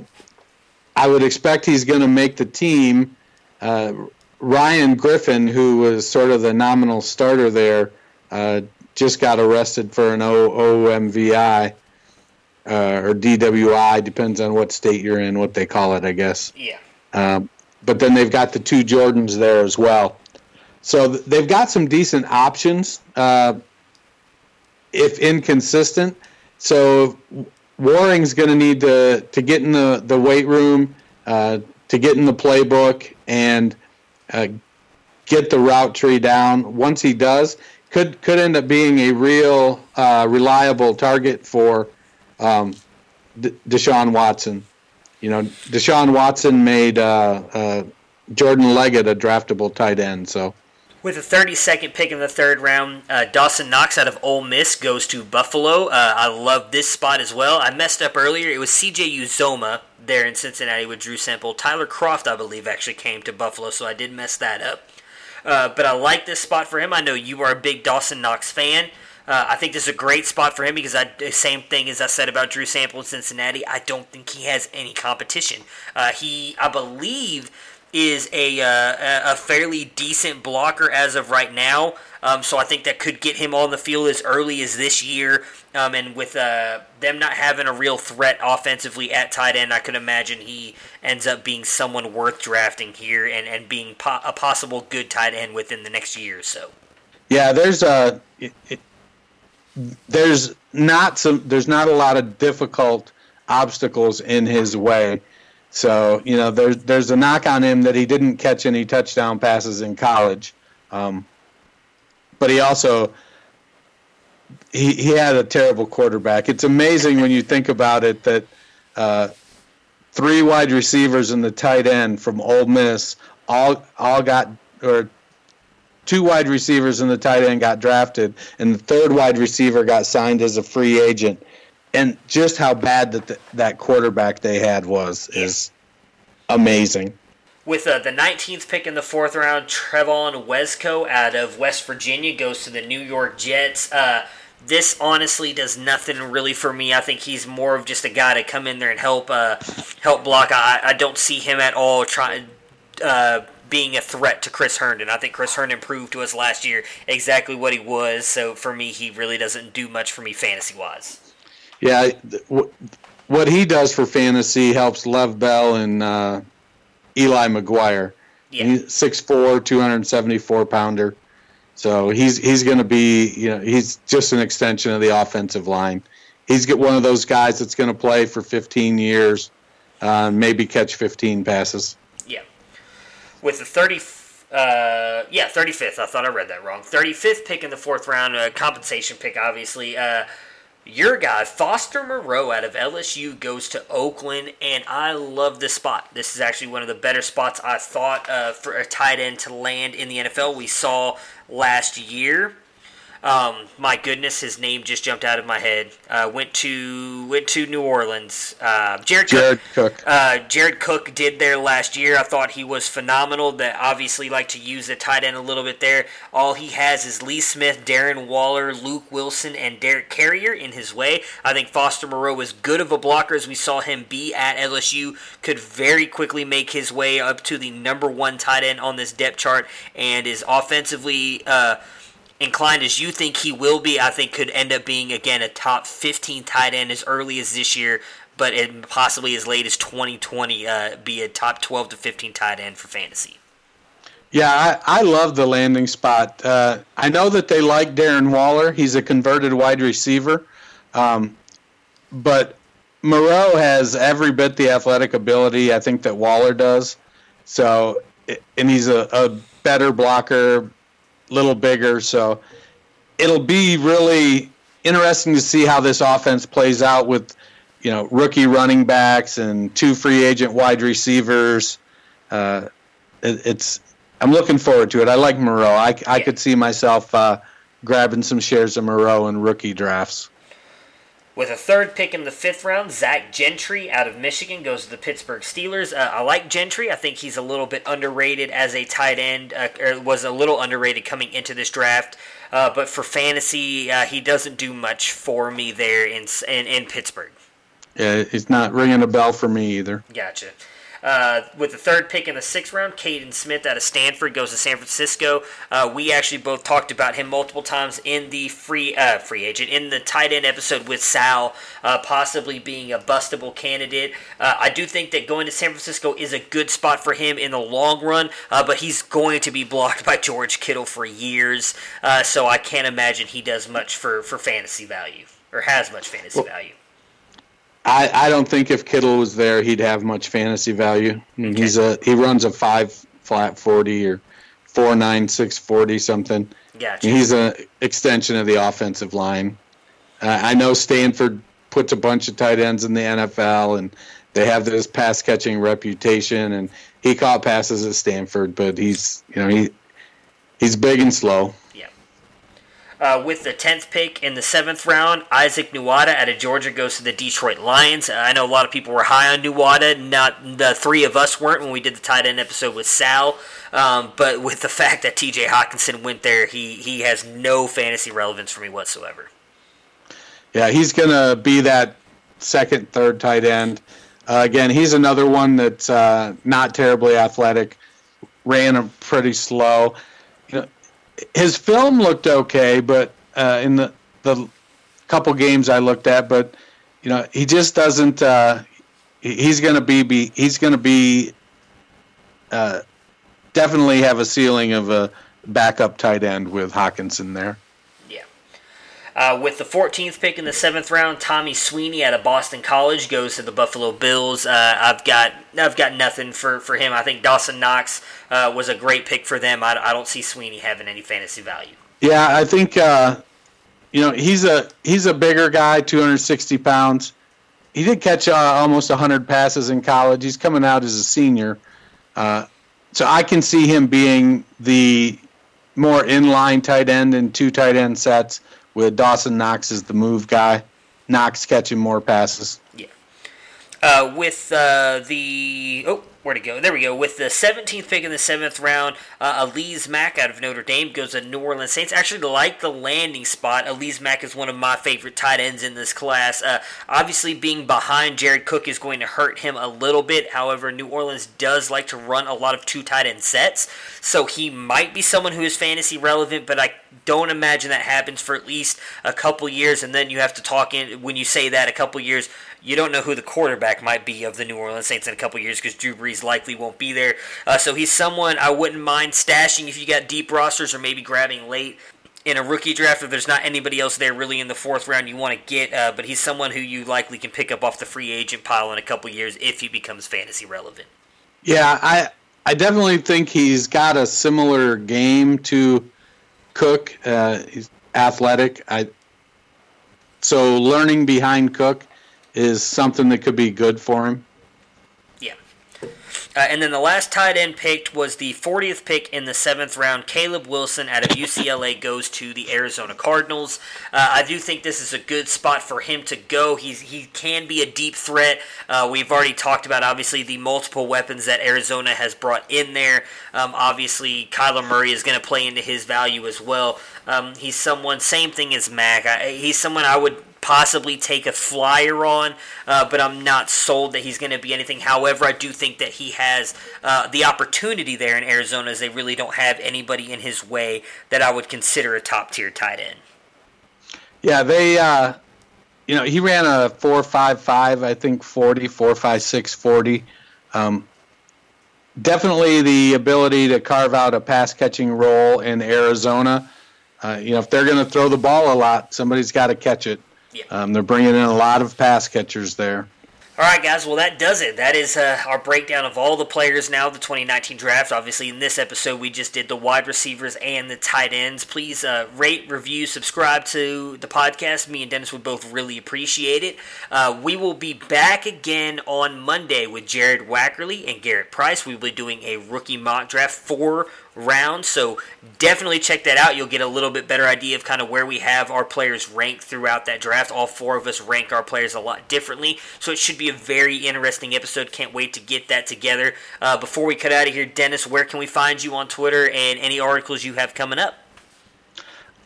I would expect he's going to make the team. Uh, Ryan Griffin, who was sort of the nominal starter there, uh, just got arrested for an OMVI uh, or DWI, depends on what state you're in, what they call it, I guess. Yeah. Um, but then they've got the two Jordans there as well. So they've got some decent options, uh, if inconsistent. So Warring's going to need to to get in the the weight room, uh, to get in the playbook, and uh, get the route tree down. Once he does, could could end up being a real uh, reliable target for um, D- Deshaun Watson. You know, Deshaun Watson made uh, uh, Jordan Leggett a draftable tight end. So With a 32nd pick in the third round, uh, Dawson Knox out of Ole Miss goes to Buffalo. Uh, I love this spot as well. I messed up earlier. It was CJ Uzomah there in Cincinnati with Drew Sample. Tyler Kroft, I believe, actually came to Buffalo, so I did mess that up. Uh, but I like this spot for him. I know you are a big Dawson Knox fan. Uh, I think this is a great spot for him because I same thing as I said about Drew Sample in Cincinnati. I don't think he has any competition. Uh, he, I believe, is a uh, a fairly decent blocker as of right now. Um, so I think that could get him on the field as early as this year. Um, and with uh, them not having a real threat offensively at tight end, I could imagine he ends up being someone worth drafting here and, and being po- a possible good tight end within the next year or so. Yeah, there's a it, it, there's not some there's not a lot of difficult obstacles in his way. So you know there's there's a knock on him that he didn't catch any touchdown passes in college, um, but he also he he had a terrible quarterback. It's amazing when you think about it that uh, three wide receivers and the tight end from Ole Miss all all got or two wide receivers and the tight end got drafted, and the third wide receiver got signed as a free agent. And just how bad that the, that quarterback they had was is amazing. With uh, the 19th pick in the fourth round, Trevon Wesco out of West Virginia goes to the New York Jets. Uh, this honestly does nothing really for me. I think he's more of just a guy to come in there and help uh, help block. I, I don't see him at all trying uh, being a threat to Chris Herndon. I think Chris Herndon proved to us last year exactly what he was. So for me, he really doesn't do much for me fantasy wise. Yeah, what he does for fantasy helps Lev Bell and uh, Eli McGuire. Yeah. He's 6'4", 274 pounder. So he's he's going to be you know he's just an extension of the offensive line. He's get one of those guys that's going to play for 15 years, uh, maybe catch 15 passes. Yeah. With the 30, uh, yeah, 35th. I thought I read that wrong. 35th pick in the fourth round, uh, compensation pick, obviously. Uh, your guy, Foster Moreau out of LSU, goes to Oakland, and I love this spot. This is actually one of the better spots I thought uh, for a tight end to land in the NFL. We saw last year. Um, my goodness, his name just jumped out of my head. Uh, went to went to New Orleans. Uh, Jared, Jared Cook. Cook. Uh, Jared Cook did there last year. I thought he was phenomenal. That obviously like to use the tight end a little bit there. All he has is Lee Smith, Darren Waller, Luke Wilson, and Derek Carrier in his way. I think Foster Moreau is good of a blocker as we saw him be at LSU. Could very quickly make his way up to the number one tight end on this depth chart, and is offensively. Uh, inclined as you think he will be, I think could end up being again a top 15 tight end as early as this year, but possibly as late as 2020 uh, be a top 12 to 15 tight end for fantasy. Yeah, I, I love the landing spot. Uh, I know that they like Darren Waller. He's a converted wide receiver. Um, but Moreau has every bit the athletic ability I think that Waller does. So, and he's a, a better blocker, little bigger. So it'll be really interesting to see how this offense plays out with, you know, rookie running backs and two free agent wide receivers. Uh, it, it's I'm looking forward to it. I like Moreau. I, I could see myself uh, grabbing some shares of Moreau in rookie drafts. With a third pick in the fifth round, Zach Gentry out of Michigan goes to the Pittsburgh Steelers. Uh, I like Gentry. I think he's a little bit underrated as a tight end, uh, or was a little underrated coming into this draft. Uh, but for fantasy, uh, he doesn't do much for me there in in, in Pittsburgh. Yeah, it's not ringing a bell for me either. Gotcha. Uh, with the third pick in the sixth round, Kaden Smith out of Stanford goes to San Francisco. Uh, we actually both talked about him multiple times in the free uh, free agent in the tight end episode with Sal, uh, possibly being a bustable candidate. Uh, I do think that going to San Francisco is a good spot for him in the long run, uh, but he's going to be blocked by George Kittle for years, uh, so I can't imagine he does much for, for fantasy value or has much fantasy value. I, I don't think if Kittle was there, he'd have much fantasy value. I mean, he's a he runs a five flat forty or four nine six forty something. Gotcha. He's an extension of the offensive line. Uh, I know Stanford puts a bunch of tight ends in the NFL, and they have this pass catching reputation. And he caught passes at Stanford, but he's you know he he's big and slow. Uh, with the 10th pick in the 7th round, Isaac Nauta out of Georgia goes to the Detroit Lions. Uh, I know a lot of people were high on Nauta. Not the three of us weren't when we did the tight end episode with Sal. Um, but with the fact that TJ Hockenson went there, he, he has no fantasy relevance for me whatsoever. Yeah, he's going to be that second, third tight end. Uh, again, he's another one that's uh, not terribly athletic, ran pretty slow. His film looked okay, but uh, in the the couple games I looked at, but you know, he just doesn't. Uh, he's going to be, be he's going to be uh, definitely have a ceiling of a backup tight end with Hockenson there. Uh, with the 14th pick in the seventh round, Tommy Sweeney out of Boston College goes to the Buffalo Bills. Uh, I've got I've got nothing for, for him. I think Dawson Knox uh, was a great pick for them. I, I don't see Sweeney having any fantasy value. Yeah, I think uh, you know he's a he's a bigger guy, 260 pounds. He did catch uh, almost 100 passes in college. He's coming out as a senior, uh, so I can see him being the more inline tight end in two tight end sets with Dawson Knox as the move guy. Knox catching more passes. Uh, with uh, the oh, where'd it go? There we go. With the 17th pick in the seventh round, uh, Alize Mack out of Notre Dame goes to New Orleans Saints. Actually, like the landing spot. Alize Mack is one of my favorite tight ends in this class. Uh, obviously, being behind Jared Cook is going to hurt him a little bit. However, New Orleans does like to run a lot of two tight end sets, so he might be someone who is fantasy relevant. But I don't imagine that happens for at least a couple years, and then you have to talk in when you say that a couple years you don't know who the quarterback might be of the New Orleans Saints in a couple years because Drew Brees likely won't be there. Uh, so he's someone I wouldn't mind stashing if you got deep rosters or maybe grabbing late in a rookie draft if there's not anybody else there really in the fourth round you want to get. Uh, but he's someone who you likely can pick up off the free agent pile in a couple years if he becomes fantasy relevant. Yeah, I I definitely think he's got a similar game to Cook. Uh, he's athletic. I so learning behind Cook is something that could be good for him. Yeah. Uh, and then the last tight end picked was the 40th pick in the seventh round. Caleb Wilson out of UCLA goes to the Arizona Cardinals. Uh, I do think this is a good spot for him to go. He's, he can be a deep threat. Uh, we've already talked about, obviously, the multiple weapons that Arizona has brought in there. Um, obviously, Kyler Murray is going to play into his value as well. Um, he's someone, same thing as Mack. I, he's someone I would possibly take a flyer on, uh, but I'm not sold that he's going to be anything. However, I do think that he has uh, the opportunity there in Arizona as they really don't have anybody in his way that I would consider a top tier tight end. Yeah, they uh, you know, he ran a 4.55, I think 40, 4.56 40. Um, definitely the ability to carve out a pass catching role in Arizona. Uh, you know, if they're going to throw the ball a lot, somebody's got to catch it. Yeah. Um, they're bringing in a lot of pass catchers there. All right, guys. Well, that does it. That is uh, our breakdown of all the players now, the 2019 draft. Obviously, in this episode, we just did the wide receivers and the tight ends. Please uh, rate, review, subscribe to the podcast. Me and Dennis would both really appreciate it. Uh, we will be back again on Monday with Jared Wackerly and Garrett Price. We will be doing a rookie mock draft for round. So definitely check that out. You'll get a little bit better idea of kind of where we have our players ranked throughout that draft. All four of us rank our players a lot differently. So it should be a very interesting episode. Can't wait to get that together. Uh, before we cut out of here, Dennis, where can we find you on Twitter and any articles you have coming up?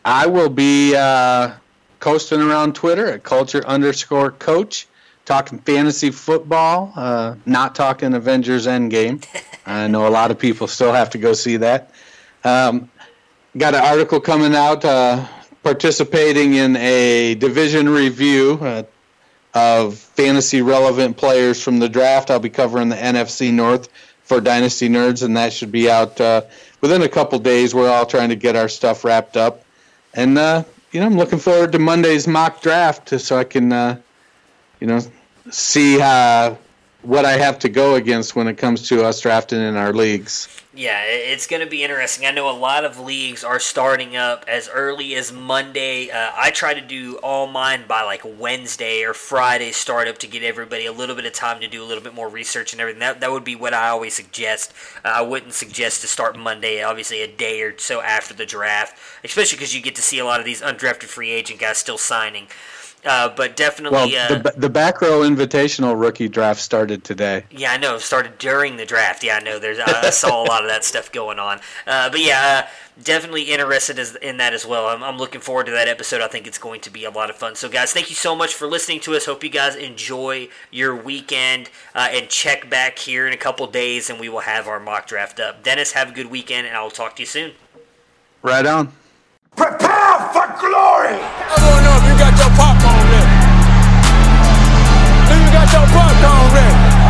I will be uh, coasting around Twitter at culture underscore coach, talking fantasy football, uh, not talking Avengers Endgame. I know a lot of people still have to go see that. Um, got an article coming out uh, participating in a division review uh, of fantasy relevant players from the draft. I'll be covering the NFC North for Dynasty Nerds, and that should be out uh, within a couple days. We're all trying to get our stuff wrapped up. And, uh, you know, I'm looking forward to Monday's mock draft so I can, uh, you know, see uh, what I have to go against when it comes to us drafting in our leagues. Yeah, it's going to be interesting. I know a lot of leagues are starting up as early as Monday. Uh, I try to do all mine by like Wednesday or Friday startup to get everybody a little bit of time to do a little bit more research and everything. That, that would be what I always suggest. Uh, I wouldn't suggest to start Monday, obviously a day or so after the draft, especially because you get to see a lot of these undrafted free agent guys still signing. Uh, but definitely, well, the, uh, the back row invitational rookie draft started today. Yeah, I know. Started during the draft. Yeah, I know. There's I saw a lot of that stuff going on. Uh, but yeah, uh, definitely interested in that as well. I'm, I'm, looking forward to that episode. I think it's going to be a lot of fun. So, guys, thank you so much for listening to us. Hope you guys enjoy your weekend uh, and check back here in a couple days, and we will have our mock draft up. Dennis, have a good weekend, and I will talk to you soon. Right on. Prepare for glory! I don't know if you got your popcorn